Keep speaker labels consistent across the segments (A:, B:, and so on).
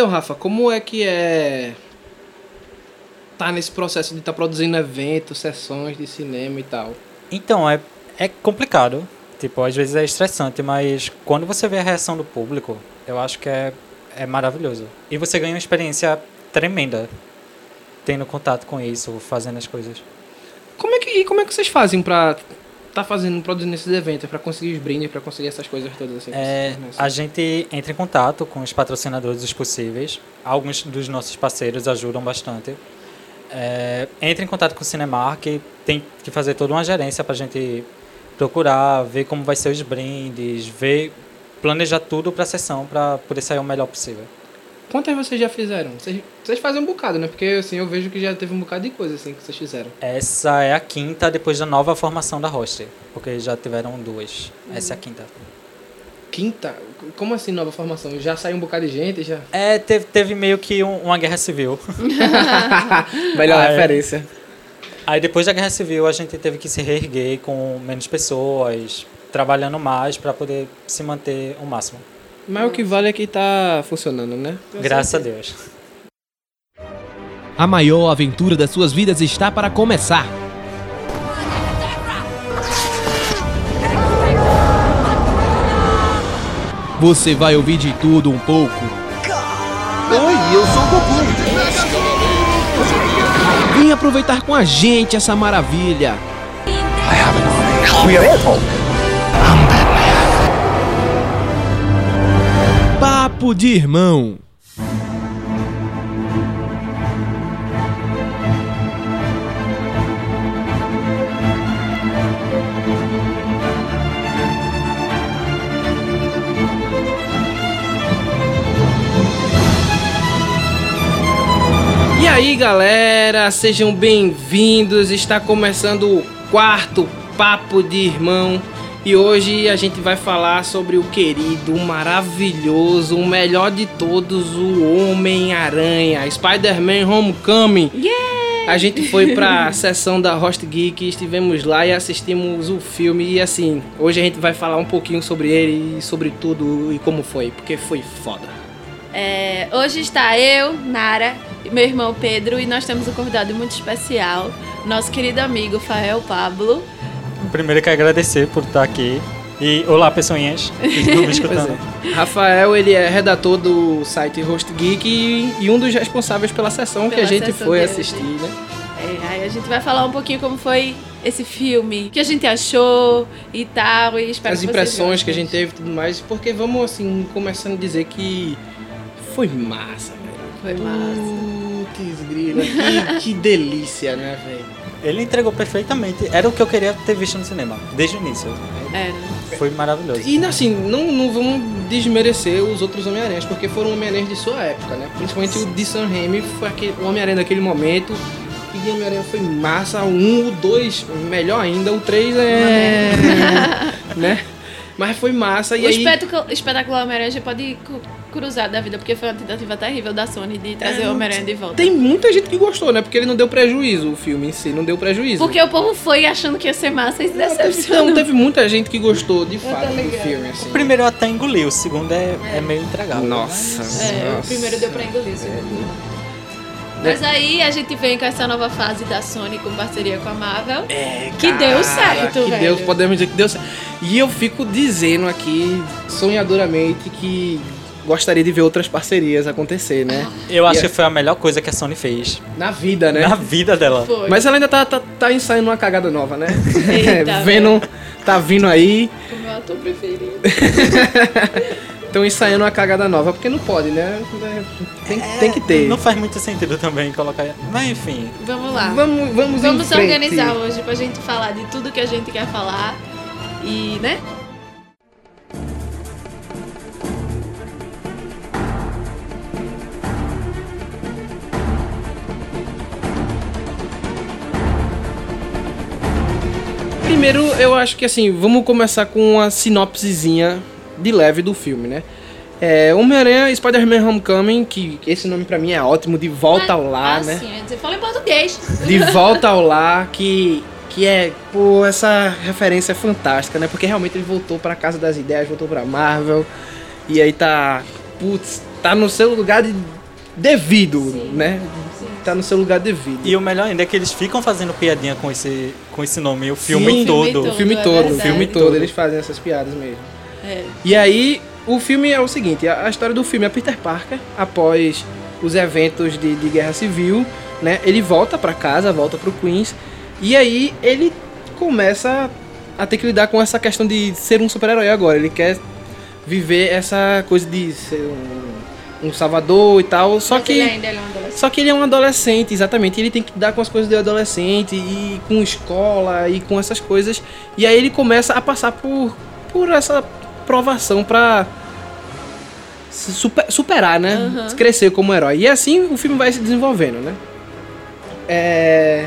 A: Então, Rafa, como é que é tá nesse processo de estar tá produzindo eventos, sessões de cinema e tal?
B: Então, é, é complicado. Tipo, às vezes é estressante, mas quando você vê a reação do público, eu acho que é, é maravilhoso. E você ganha uma experiência tremenda tendo contato com isso, fazendo as coisas.
A: Como é que, e como é que vocês fazem pra tá fazendo, produzindo esses eventos, para conseguir os brindes, para conseguir essas coisas todas assim?
B: É, a gente entra em contato com os patrocinadores os possíveis. Alguns dos nossos parceiros ajudam bastante. É, entra em contato com o Cinemark, tem que fazer toda uma gerência para a gente procurar, ver como vai ser os brindes, ver, planejar tudo para a sessão para poder sair o melhor possível.
A: Quantas vocês já fizeram? Vocês, vocês fazem um bocado, né? Porque assim, eu vejo que já teve um bocado de coisa assim que vocês fizeram.
B: Essa é a quinta depois da nova formação da roster. Porque já tiveram duas. Uhum. Essa é a quinta.
A: Quinta? Como assim nova formação? Já saiu um bocado de gente? já?
B: É, teve, teve meio que um, uma guerra civil.
A: Melhor aí, referência.
B: Aí depois da guerra civil a gente teve que se reerguer com menos pessoas, trabalhando mais para poder se manter o máximo.
A: Mas o que vale é que tá funcionando, né?
B: Graças a Deus.
C: A maior aventura das suas vidas está para começar. Você vai ouvir de tudo um pouco.
D: Oi, eu sou o Goku.
C: Vem aproveitar com a gente essa maravilha. I have an
D: army. We are
C: Papo de Irmão.
A: E aí, galera, sejam bem-vindos. Está começando o quarto Papo de Irmão. E hoje a gente vai falar sobre o querido, o maravilhoso, o melhor de todos, o Homem-Aranha, Spider-Man Homecoming.
E: Yeah!
A: A gente foi pra sessão da Host Geek, estivemos lá e assistimos o filme. E assim, hoje a gente vai falar um pouquinho sobre ele e sobre tudo e como foi, porque foi foda.
E: É, hoje está eu, Nara, meu irmão Pedro, e nós temos um convidado muito especial, nosso querido amigo Fael Pablo.
B: Primeiro quero agradecer por estar aqui. E olá, pessoinhas que me escutando.
A: É. Rafael, ele é redator do site Host Geek e, e um dos responsáveis pela sessão pela que a gente foi assistir, né?
E: É, aí a gente vai falar um pouquinho como foi esse filme, o que a gente achou e tal, e espero
A: As
E: que
A: impressões que a gente teve e tudo mais, porque vamos assim, começando a dizer que foi massa, velho.
E: Foi massa.
A: Putz, grila, que, que delícia, né, velho?
B: Ele entregou perfeitamente. Era o que eu queria ter visto no cinema, desde o início.
E: Era.
B: Foi maravilhoso.
A: E assim, não, não vamos desmerecer os outros Homem-Aranhas, porque foram Homem-Aranhas de sua época, né? Principalmente o de Sam Raimi foi aquele, o Homem-Aranha daquele momento. E de Homem-Aranha foi massa. O 1, o 2, melhor ainda. O 3 é. né? Mas foi massa. E
E: o
A: aí...
E: espetáculo Homem-Aranha pode cruzar da vida, porque foi uma tentativa terrível da Sony de trazer é, o Homem-Aranha de volta.
A: Tem muita gente que gostou, né? Porque ele não deu prejuízo, o filme em si, não deu prejuízo.
E: Porque o povo foi achando que ia ser massa e se decepcionou.
A: Não, teve muita gente que gostou, de fato, do filme, assim.
B: O primeiro eu até engoliu, o segundo é, é. é meio intragável.
A: Nossa. Mas...
E: É,
A: nossa.
E: o primeiro deu pra engolir, o segundo. Mas aí a gente vem com essa nova fase da Sony com parceria com a Marvel.
A: É,
E: que
A: cara,
E: deu certo,
A: que
E: velho.
A: Deus, podemos dizer que deu certo. E eu fico dizendo aqui, sonhadoramente, que gostaria de ver outras parcerias acontecer, né?
B: Eu acho e que foi a melhor coisa que a Sony fez.
A: Na vida, né?
B: Na vida dela.
E: Foi.
A: Mas ela ainda tá, tá, tá ensaiando uma cagada nova, né?
E: Eita,
A: Venom tá vindo aí.
E: O meu ator preferido.
A: Estão ensaiando uma cagada nova, porque não pode, né? Tem, é, tem que ter.
B: Não faz muito sentido também colocar. Mas enfim.
E: Vamos lá.
A: Vamos, vamos,
E: vamos se organizar hoje pra gente falar de tudo que a gente quer falar. E, né?
A: Primeiro, eu acho que assim, vamos começar com uma sinopsezinha de leve do filme, né? É, Homem-Aranha Spider-Man Homecoming, que esse nome pra mim é ótimo, de volta ao lar,
E: ah,
A: né?
E: Sim, você fala em português.
A: De volta ao lar, que, que é, pô, essa referência é fantástica, né? Porque realmente ele voltou pra casa das ideias, voltou pra Marvel, e aí tá, putz, tá no seu lugar de devido, né? Tá no seu lugar devido.
B: E o melhor ainda é que eles ficam fazendo piadinha com esse, com esse nome o filme
A: Sim.
B: todo.
E: Filme
A: O filme
E: é
A: todo, o filme todo, eles fazem essas piadas mesmo.
E: É.
A: E aí, o filme é o seguinte: a, a história do filme é Peter Parker, após os eventos de, de guerra civil, né? Ele volta pra casa, volta pro Queens, e aí ele começa a ter que lidar com essa questão de ser um super-herói agora. Ele quer viver essa coisa de ser um, um salvador e tal, só
E: Mas
A: que.
E: ele ainda é um adolescente.
A: Só que ele é um adolescente, exatamente. Ele tem que lidar com as coisas do adolescente e com escola e com essas coisas. E aí ele começa a passar por, por essa provação pra super- superar, né?
E: Aham.
A: Crescer como herói. E assim o filme vai se desenvolvendo, né? É.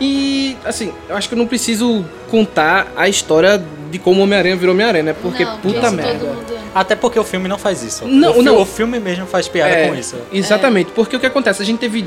A: E, assim, eu acho que eu não preciso contar a história de como o Homem-Aranha virou Homem-Aranha, né? Porque,
E: Não,
A: puta merda.
E: Mundo...
B: Até porque o filme não faz isso.
A: Não,
B: o,
A: não.
B: o filme mesmo faz piada
A: É,
B: com isso.
A: Exatamente, porque o que acontece? A gente teve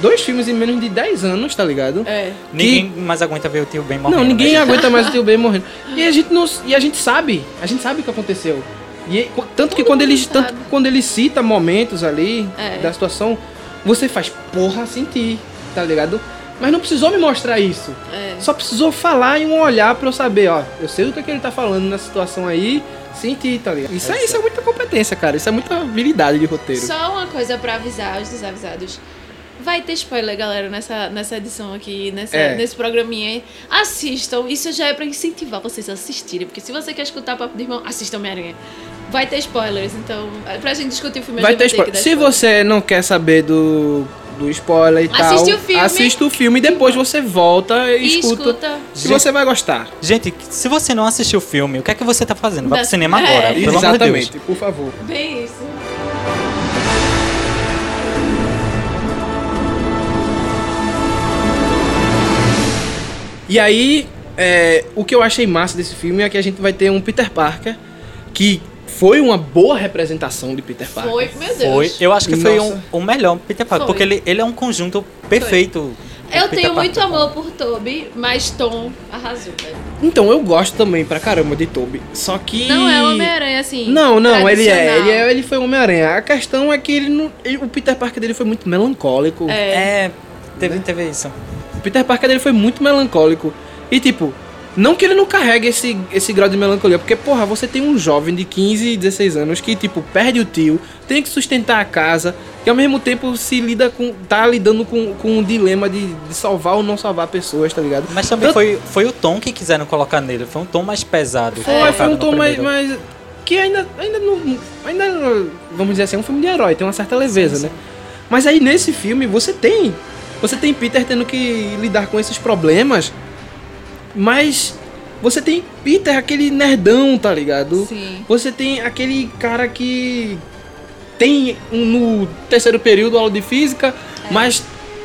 A: dois filmes em menos de 10 anos, tá ligado?
E: É.
B: Ninguém mais aguenta ver o tio bem morrendo.
A: Não, ninguém
B: né?
A: aguenta mais o tio Ben morrendo. E a gente não, e a gente sabe, a gente sabe o que aconteceu. E aí, tanto que
E: Todo
A: quando
E: mundo
A: ele tanto
E: sabe.
A: que quando ele cita momentos ali
E: É.
A: da situação, você faz porra sentir, tá ligado? Mas não precisou me mostrar isso.
E: É.
A: Só precisou falar em um olhar pra eu saber, ó, eu sei o que, é que ele tá falando nessa situação aí, sentir, tá ligado? Isso é, isso é muita competência, cara. Isso é muita habilidade de roteiro.
E: Só uma coisa pra avisar os desavisados. Vai ter spoiler, galera, nessa, nessa edição aqui, nessa,
A: É.
E: nesse programinha aí. Assistam, isso já é pra incentivar vocês a assistirem. Porque se você quer escutar Papo de Irmão, assista Homem-Aranha. Vai ter spoilers, então, é pra gente discutir o filme,
A: Vai ter
E: vai ter
A: spoiler.
E: que dar
A: Se você não quer saber do, do spoiler e
E: Assiste
A: tal,
E: o filme.
A: assista o filme e depois você volta e,
E: E
A: escuta.
E: escuta.
A: Se você vai gostar.
B: Gente, se você não assistiu o filme, o que é que você tá fazendo? Vai
E: Da-
B: pro cinema
E: É.
B: agora, pelo amor de Deus.
A: Exatamente, por favor.
E: Bem isso.
A: E aí, é, o que eu achei massa desse filme é que a gente vai ter um Peter Parker que foi uma boa representação de Peter Parker.
E: Foi, meu Deus.
B: Foi, eu acho que foi um, o melhor Peter Parker,
E: Foi.
B: porque ele, ele é um conjunto perfeito.
E: Eu
B: Peter
E: tenho
B: Parker.
E: muito amor por Toby, mas Tom arrasou, velho.
A: Então, eu gosto também pra caramba de Toby. Só que.
E: Não é Homem-Aranha, assim.
A: Não, não, ele é, ele é. Ele foi um Homem-Aranha. A questão é que ele não. ele- o Peter Parker dele foi muito melancólico.
E: É.
B: É, teve, teve isso.
A: O Peter Parker dele foi muito melancólico. E tipo, não que ele não carregue esse, esse grau de melancolia, porque, porra, você tem um jovem de 15, 16 anos que, tipo, perde o tio, tem que sustentar a casa, e ao mesmo tempo se lida com. tá lidando com, com um dilema de, de salvar ou não salvar pessoas, tá ligado?
B: Mas também
A: Tanto-
B: foi, foi o tom que quiseram colocar nele, foi um tom mais pesado.
A: Foi, foi um tom mais, mais. Que ainda, ainda não. Ainda, vamos dizer assim, é um filme de herói, tem uma certa leveza, né? Mas aí nesse filme você tem. Você tem Peter tendo que lidar com esses problemas. Mas você tem Peter, aquele nerdão, tá ligado?
E: Sim.
A: Você tem aquele cara que tem um- no terceiro período aula de física,
E: É.
A: mas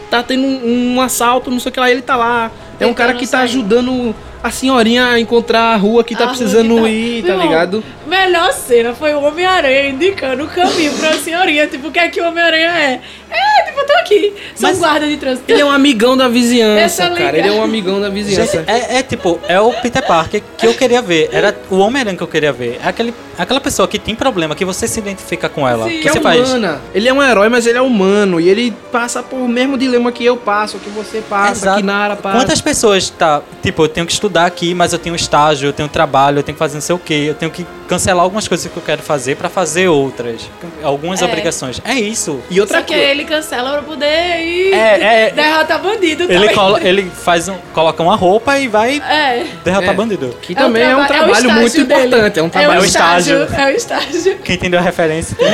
A: tá tendo um, um assalto, não sei o que lá, ele tá lá. É um cara que tá ajudando a senhorinha a encontrar a rua que tá
E: rua
A: precisando
E: que tá-
A: ir,
E: Meu
A: tá
E: irmão,
A: ligado?
E: Melhor cena foi o Homem-Aranha indicando o caminho pra senhorinha. Tipo, o que é que o Homem-Aranha é? É, tipo, eu tô aqui. Sou
B: Mas-
E: guarda de trânsito.
A: Ele é um amigão da vizinhança,
E: tô
A: cara. Ele é um amigão da vizinhança.
B: Gente, é, é tipo, é o Peter Parker que eu queria ver. Era o Homem-Aranha que eu queria ver. É aquele, aquela pessoa que tem problema, que você se identifica com ela.
E: Sim.
B: Que
A: é
B: você faz.
A: humana. Ele é um herói, mas ele é humano. E ele passa por o mesmo dilema que eu passo, que você passa,
B: Exato.
A: que Nara passa.
B: Quantas pessoas tá, tipo, eu tenho que estudar aqui, mas eu tenho estágio, eu tenho trabalho, eu tenho que fazer não sei o quê, eu tenho que cancelar algumas coisas que eu quero fazer pra fazer outras, algumas
E: É.
B: obrigações. É isso.
A: E outra
E: Só que
A: coisa.
E: ele cancela pra poder ir
B: É, é,
E: derrotar bandido
B: ele,
E: também.
B: colo- ele faz um, coloca uma roupa e vai
E: É.
B: derrotar
A: É.
B: bandido.
A: Que também é, um
E: traba-
A: trabalho
E: o
A: muito
E: dele.
A: importante. É um trabalho.
E: É
B: É o estágio.
E: É o estágio.
B: Quem entendeu a referência.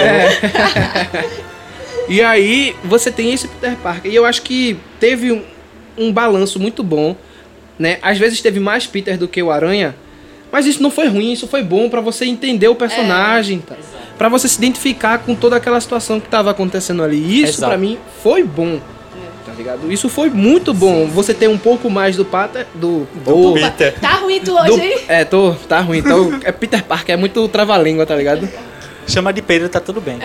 A: E aí você tem esse Peter Parker. E eu acho que teve um, um balanço muito bom, né? Às vezes teve mais Peter do que o Aranha, mas isso não foi ruim, isso foi bom pra você entender o personagem, tá? Para você se identificar com toda aquela situação que tava acontecendo ali. Isso pra mim foi bom. Tá ligado? Isso foi muito bom. Você ter um pouco mais do Pater do,
B: Do Peter.
E: Tá ruim tu
A: do-
E: hoje, hein?
A: É, tô, tá ruim. Então, é Peter Parker, é muito trava-língua, tá ligado?
B: Chama de Pedro, tá tudo bem.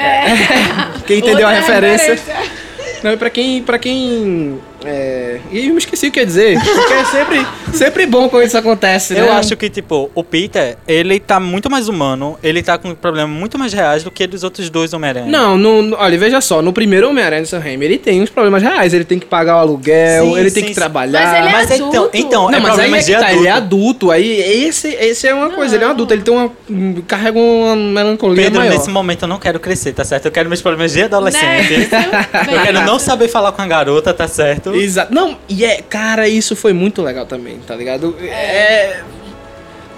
A: Quem entendeu a
E: Outra
A: referência? Não, e pra quem, pra quem É, e eu me esqueci o que ia dizer. Porque é sempre, sempre bom quando isso acontece, né?
B: Eu acho que, tipo, o Peter, ele tá muito mais humano, ele tá com problemas muito mais reais do que dos outros dois Homem-Aranha.
A: Não, no, no- olha, veja só, no primeiro Homem-Aranha do Sam Raimi, ele tem uns problemas reais. Ele tem que pagar o aluguel,
B: Sim,
A: ele tem
B: sim,
A: que
B: sim.
A: trabalhar.
E: Mas ele é
B: Mas então,
E: adulto.
B: então,
A: Não,
B: é
A: mas aí
B: problema
A: é que tá,
B: adulto.
A: ele é adulto, aí esse, esse é uma coisa, ele é um adulto, ele tem uma. carrega uma melancolia
B: Pedro,
A: maior.
B: nesse momento eu não quero crescer, tá certo? Eu quero meus problemas de adolescente.
E: Né?
B: Eu quero não saber falar com a garota, tá certo?
A: Exato. Não, e é, cara, isso foi muito legal também, tá ligado? É.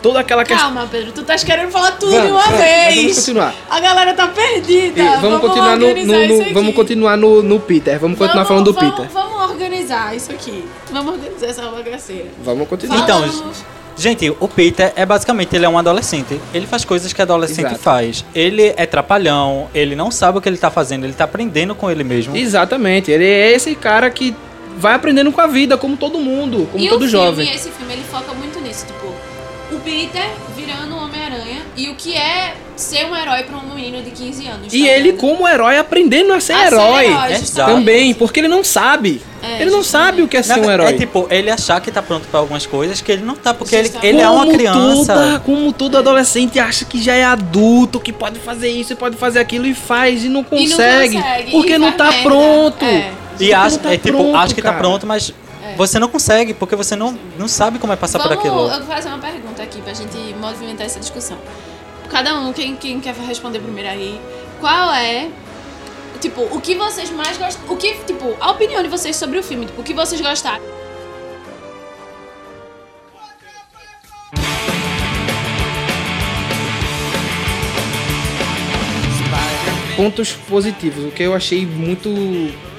A: Toda aquela questão.
E: Calma, Pedro, tu estás querendo falar tudo
A: Vamos,
E: de uma
A: vamos,
E: vez.
A: vamos continuar.
E: A galera tá perdida.
A: E vamos, continuar no, no- no- vamos continuar no, no Peter. Vamos continuar
E: Vamos-
A: falando do
E: vamos-
A: Peter.
E: Vamos organizar isso aqui. Vamos organizar essa bagaceira.
A: Vamos continuar.
B: Então, Gente, o Peter é basicamente ele é um adolescente. Ele faz coisas que adolescente
A: Exato.
B: faz. Ele é trapalhão, ele não sabe o que ele tá fazendo, ele tá aprendendo com ele mesmo.
A: Exatamente. Ele é esse cara que vai aprendendo com a vida, como todo mundo, como
E: e
A: todo
E: o
A: jovem.
E: filme, esse filme, ele foca muito nisso, tipo, o Peter virando o Homem-Aranha e o que é ser um herói pra um menino de 15 anos.
A: E
E: tá
A: ele,
E: ligado?
A: como herói, aprendendo a ser
E: A ser
A: herói.
E: herói,
B: Exato.
E: justamente.
A: Também, porque ele não sabe.
E: É,
A: ele não
E: justamente.
A: sabe o que é ser um
B: ve-
A: herói.
B: É tipo, ele achar que tá pronto pra algumas coisas que ele não tá, porque ele, ele é uma criança.
A: toda- como todo adolescente acha que já é adulto, que pode fazer isso e pode fazer aquilo e faz e não
E: E não
A: consegue.
E: consegue,
A: porque não tá
E: merda.
A: pronto.
E: É.
B: E
A: não tá
B: é tipo,
A: pronto,
B: acha que tá
A: cara.
B: pronto, mas você não consegue, porque você não, não sabe como é passar por
E: Vamos,
B: aquilo.
E: eu vou fazer uma pergunta aqui pra gente movimentar essa discussão. Cada um, quem, quem quer responder primeiro aí, qual é, tipo, o que vocês mais gostam, o que, tipo, a opinião de vocês sobre o filme, tipo, o que vocês gostaram?
A: Pontos positivos, o que eu achei muito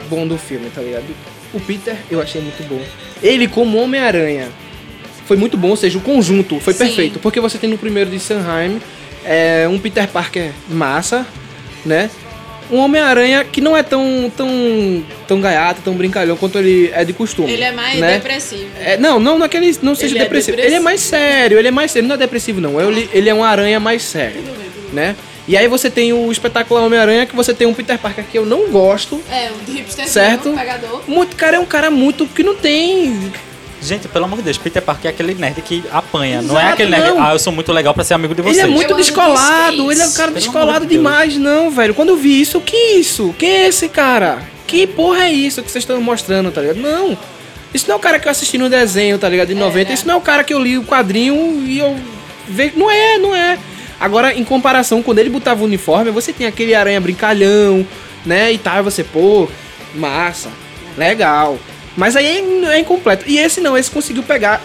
A: bom do filme, tá ligado? O Peter eu achei muito bom. Ele como Homem-Aranha foi muito bom, ou seja, o conjunto foi
E: Sim.
A: perfeito. Porque você tem no primeiro de Sanheim é, um Peter Parker massa, né? Um Homem-Aranha que não é tão, tão, tão gaiato, tão brincalhão quanto ele é de costume.
E: Ele é mais
A: né?
E: depressivo.
A: É, não, não naquele. Não seja
E: Ele é
A: depressivo.
E: depressivo.
A: Ele é mais sério, ele é mais sério. Ele não é depressivo, não. Ele, ele é um aranha mais sério. Né? E aí você tem o espetacular Homem-Aranha, que você tem um Peter Parker que eu não gosto.
E: É, o hipster
A: Certo.
E: pegador.
A: Muito, cara, é um cara muito que não tem.
B: Gente, pelo amor de Deus, Peter Parker é aquele nerd que apanha. não é
A: Exato,
B: aquele nerd,
A: não.
B: ah, eu sou muito legal pra ser amigo de
A: Ele
B: vocês.
A: é muito
E: Eu
A: descolado, ele é um cara
B: Pelo
A: descolado
B: de Deus.
A: demais, não, velho. Quando eu vi isso, o que é isso? Quem é esse cara? Que porra é isso que vocês estão mostrando, tá ligado? Não. Isso não é o cara que eu assisti no desenho, tá ligado? De 90. Isso não é o cara que eu li o quadrinho e eu vejo. Não é, não é. Agora, em comparação, quando ele botava o uniforme, você tem aquele aranha brincalhão, né? E tal, você, pô, massa, legal. Mas aí é incompleto. E esse não, esse conseguiu pegar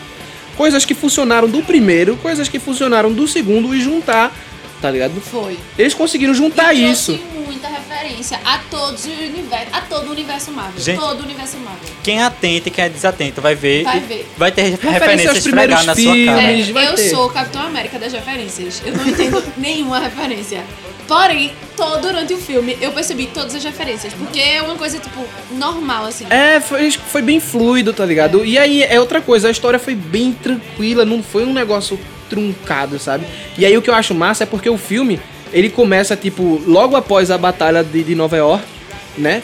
A: coisas que funcionaram do primeiro, coisas que funcionaram do segundo e juntar, tá ligado?
E: Foi.
A: Eles conseguiram juntar
E: E
A: isso.
E: muita referência a todos os universos, a todo o universo Marvel.
B: Gente,
E: todo o universo Marvel.
B: Quem é atento e quem é desatento vai ver.
E: Vai ver.
B: Vai ter
A: aos
B: referências
A: primeiros
B: esfregar na sua
A: filmes.
B: cara.
A: Mas
E: É,
A: vai
E: eu
A: ter.
E: sou o Capitão América das referências. Eu não entendo nenhuma referência. Porém, todo, durante o filme, eu percebi todas as referências. Porque é uma coisa, tipo, normal, assim.
A: É, foi, foi bem fluido, tá ligado? E aí é outra coisa, a história foi bem tranquila, não foi um negócio truncado, sabe? E aí o que eu acho massa é porque o filme, ele começa, tipo, logo após a batalha de, de Nova York, né?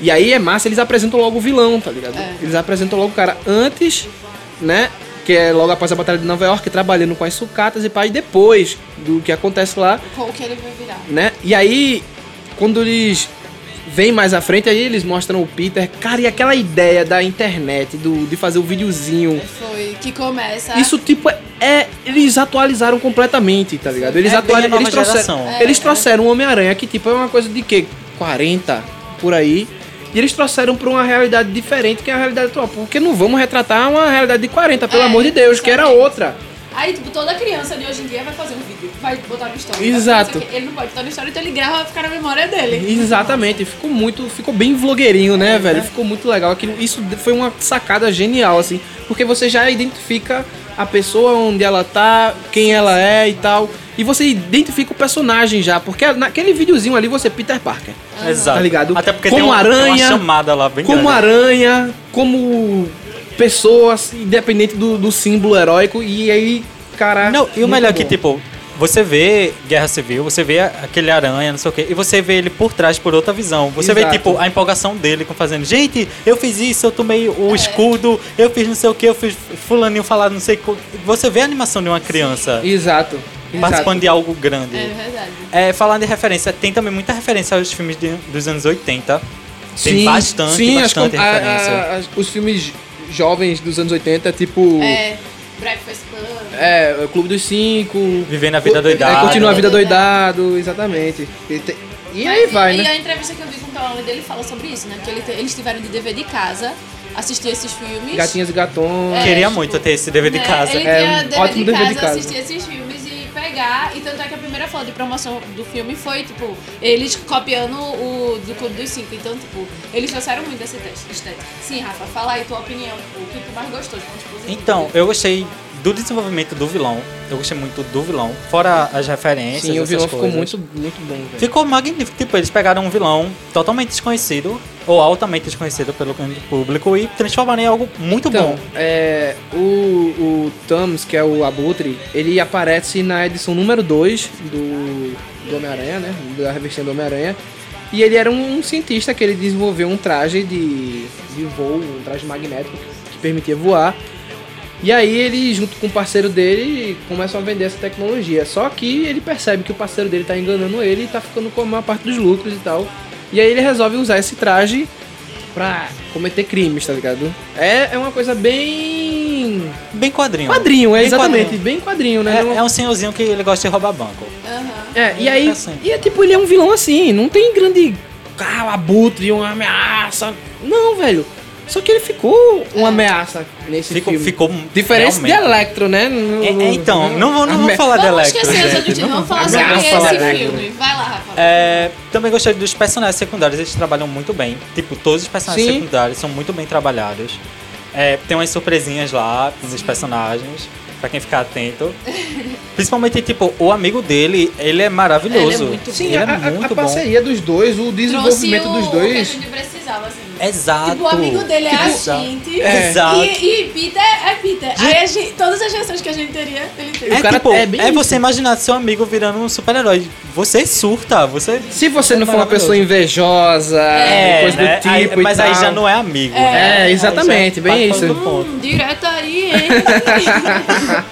A: E aí é massa, eles apresentam logo o vilão, tá ligado?
E: É.
A: Eles apresentam logo o cara antes, né? Que é logo após a batalha de Nova York, trabalhando com as sucatas e e depois do que acontece lá,
E: Qual que ele vai virar.
A: né? E aí, quando eles vêm mais à frente, aí eles mostram o Peter. Cara, e aquela ideia da internet, do, de fazer o videozinho.
E: Foi que começa.
A: Isso, tipo, é, é- Eles atualizaram completamente, tá ligado? Eles
B: É
A: atualizaram. Eles trouxeram.
E: É,
A: eles
E: é.
A: trouxeram o Homem-Aranha, que tipo é uma coisa de quê? 40 por aí. E eles trouxeram pra uma realidade diferente que é a realidade atual. Porque não vamos retratar uma realidade de 40, pelo
E: É,
A: amor de Deus, que era outra.
E: Aí, tipo, toda criança de hoje em dia vai fazer um vídeo, vai botar no story.
A: Exato.
E: fazer isso aqui. Ele não pode botar no story, então ele grava vai ficar na memória dele.
A: Exatamente, ficou muito, ficou bem vlogueirinho, né, velho? Ficou muito legal. Aquilo, isso foi uma sacada genial, assim, porque você já identifica a pessoa onde ela tá, quem ela é e tal, e você identifica o personagem já, porque naquele videozinho ali você é Peter Parker,
B: Exato.
A: Tá ligado?
B: Até porque
A: Como
B: tem, um- tem
A: aranha,
B: uma chamada lá bem
A: como
B: grande.
A: aranha, como pessoa, assim, independente do, do símbolo heróico, e aí, cara.
B: Não, e o melhor é
A: bom.
B: que, tipo, você vê Guerra Civil, você vê aquele aranha, não sei o quê, e você vê ele por trás por outra visão. Você vê,
A: Exato.
B: tipo, a empolgação dele com fazendo, gente, eu fiz isso, eu tomei o escudo, eu fiz não sei o que, eu fiz fulaninho falar não sei o Você vê a animação de uma criança
A: Exato.
B: participando de algo grande.
E: É verdade.
B: É, falando de referência, tem também muita referência aos filmes de- dos anos 80. Tem
A: Sim,
B: bastante,
A: sim,
B: bastante
A: as, a-
B: referência.
A: a- as- os filmes jovens dos anos 80, tipo.
E: É. Breakfast Club.
A: É, o Clube dos Cinco.
B: Vivendo a vida
A: É,
B: doidada.
A: continua a vida doidado, exatamente. E, te- e aí
E: Mas,
A: vai,
E: e,
A: né?
E: E a entrevista que eu vi com o Tom Holland, ele fala sobre isso, né? Que ele te- eles tiveram de dever de casa, assistir esses filmes.
A: Gatinhas e gatões.
E: É,
B: Queria
E: tipo,
B: muito ter esse dever de
E: né,
B: casa.
E: Ele
A: É, um
E: dever,
A: ótimo
E: de,
A: dever de
E: casa, assistir esses filmes pegar. E tanto é que a primeira foto de promoção do filme foi, tipo, eles copiando o do Clube dos Cinco. Então, tipo, eles trouxeram muito dessa estética. Sim, Rafa, fala aí tua opinião. O que tu mais gostou de?
B: Então, eu gostei do desenvolvimento do vilão. Eu gostei muito do vilão. Fora as referências.
A: Sim, o vilão ficou
B: coisas.
A: muito, muito bom, velho.
B: Ficou magnífico. Tipo, eles pegaram um vilão totalmente desconhecido, ou altamente desconhecido pelo público, e transformaram em algo muito
A: Então,
B: bom.
A: é, o, o Thanos, que é o Abutre, ele aparece na edição número 2 do, do Homem-Aranha, né? Da revistinha do Homem-Aranha. E ele era um cientista que ele desenvolveu um traje de, de voo, um traje magnético que permitia voar. E aí ele, junto com o parceiro dele, começam a vender essa tecnologia. Só que ele percebe que o parceiro dele tá enganando ele e tá ficando com a maior parte dos lucros e tal. E aí ele resolve usar esse traje pra cometer crimes, tá ligado? É, é uma coisa bem.
B: Bem quadrinho.
A: Quadrinho, é
B: Bem
A: exatamente,
B: quadrinho.
A: bem quadrinho, né?
B: É, é um senhorzinho que ele gosta de roubar banco.
E: Aham.
A: É, e aí. E é tipo, ele é um vilão assim, não tem grande. Ah, abutre, uma ameaça. Não, velho. Só que ele ficou uma ameaça nesse
B: Ficou,
A: filme.
B: ficou
A: Diferente de
B: realmente.
A: Electro, né? No-
B: É, é, então, não, vou- não
A: Ame-
B: vamos falar de
E: Vamos
B: Electro,
E: esquecer
B: gente. Não
E: vamos falar sobre esse
A: de
E: filme. Vai lá, Rafa.
B: É, também gostei dos personagens secundários, eles trabalham muito bem. Tipo, todos os personagens
A: Sim.
B: secundários são muito bem trabalhados. É, tem umas surpresinhas lá nos personagens, pra quem ficar atento. Principalmente, tipo, o amigo dele, ele é maravilhoso.
E: Ele é muito
A: Sim,
B: Ele
A: a,
B: é
A: a- a
B: muito bom.
A: parceria dos dois, o desenvolvimento
E: o,
A: dos
E: o que a
A: dois.
E: gente precisava, assim.
B: Exato.
E: Tipo, o amigo dele é a
B: Exato.
E: gente.
A: É.
B: Exato.
E: E, e Peter é Peter. Aí a gente, todas as reações que a gente teria, ele teve.
B: É,
A: O cara
B: tipo,
A: é
B: é, você imaginar seu amigo virando um super-herói. Você surta, você...
A: Se você não for uma pessoa invejosa, coisa
B: né?
A: do tipo
B: Aí-
A: e
B: mas aí
A: tal.
B: já não é amigo.
E: É,
B: né? Aí
A: exatamente, bem isso.
E: Hum, diretaria, hein?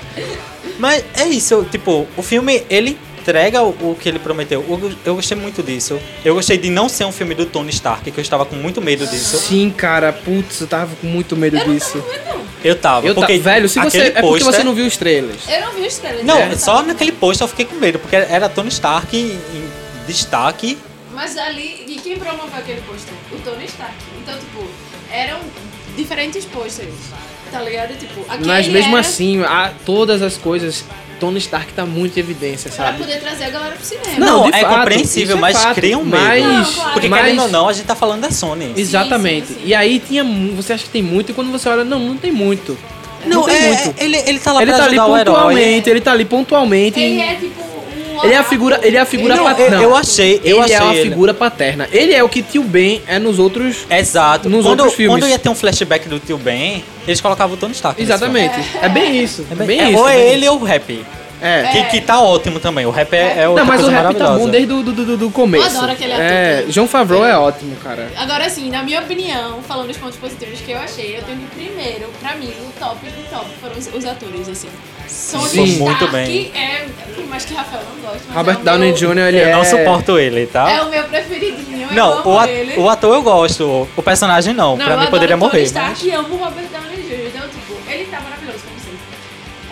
B: Mas é isso, tipo, o filme, ele entrega o, o que ele prometeu. Eu, eu gostei muito disso. Eu gostei de não ser um filme do Tony Stark, que eu estava com muito medo disso.
A: Sim, cara, putz, eu tava com muito medo disso.
B: Eu tava,
A: Eu
B: porque
A: tá, velho, se você
B: aquele
A: é porque
B: pôster-
A: você não viu os trailers.
E: Eu não vi os trailers.
B: Não,
E: né?
B: só naquele post eu fiquei com medo, porque era Tony Stark em, em destaque.
E: Mas ali, e quem promoveu aquele pôster? O Tony Stark. Então, tipo, eram diferentes pôsteres. Tá ligado? Tipo, aquele
A: Mas mesmo
E: era
A: assim, a, todas as coisas, Tony Stark tá muito em evidência,
E: pra
A: sabe?
E: poder trazer a galera pro cinema.
B: Não,
A: de
B: é
A: fato,
B: compreensível,
A: é
B: mas
A: fato,
B: um.
A: Mas,
E: Não, claro.
B: Porque
A: mas-
B: querendo ou não, a gente tá falando da Sony.
A: Exatamente.
E: sim, sim.
A: E aí tinha, você acha que tem muito e quando você olha, não, não tem muito.
B: Não,
A: tem
B: é,
A: muito.
B: Ele, ele tá lá
A: Ele
B: pra
A: tá ali
B: o herói.
A: pontualmente, ele tá ali pontualmente.
E: Ele é tipo
A: Ele é a figura, ele é a figura
B: Não,
A: paterna.
B: eu- eu achei- eu
A: ele
B: achei
A: é uma
B: ele.
A: figura paterna. Ele é o que Tio Ben é nos outros.
B: Exato.
A: Nos
B: quando,
A: outros filmes.
B: quando ia ter um flashback do tio Ben, eles colocavam o Tony Stark.
A: Exatamente. É, bem isso.
B: filme.
A: É bem
B: É,
A: isso.
B: ou
A: é
B: é
A: bem
B: ele ou o rap.
A: É.
B: Que, que tá ótimo também. O rap é, é outra
A: Não, mas o
B: coisa
A: rap tá
B: maravilhosa.
A: bom desde o do, do, do, do começo.
E: Eu adoro aquele ator
A: É,
E: também.
A: João Favreau é ótimo, cara.
E: Agora sim, na minha opinião, falando dos pontos positivos que eu achei, eu tenho que primeiro, pra mim, o top do top foram os, os atores, assim.
A: Sim.
B: Muito
E: Stark
B: bem.
E: é, por mais que Rafael não goste, mas
A: Robert
E: é o
A: Downey
E: meu,
A: Jr., ele
B: Eu
A: é.
B: não suporto ele, tá?
E: É o meu preferidinho, eu
B: não,
E: amo
B: o, a-
E: ele.
B: o ator eu gosto. O personagem não.
E: Não,
B: pra
E: eu
B: mim
E: adoro
B: poderia
E: Tony
B: morrer.
E: Stark
B: mas-
E: e amo o Robert Downey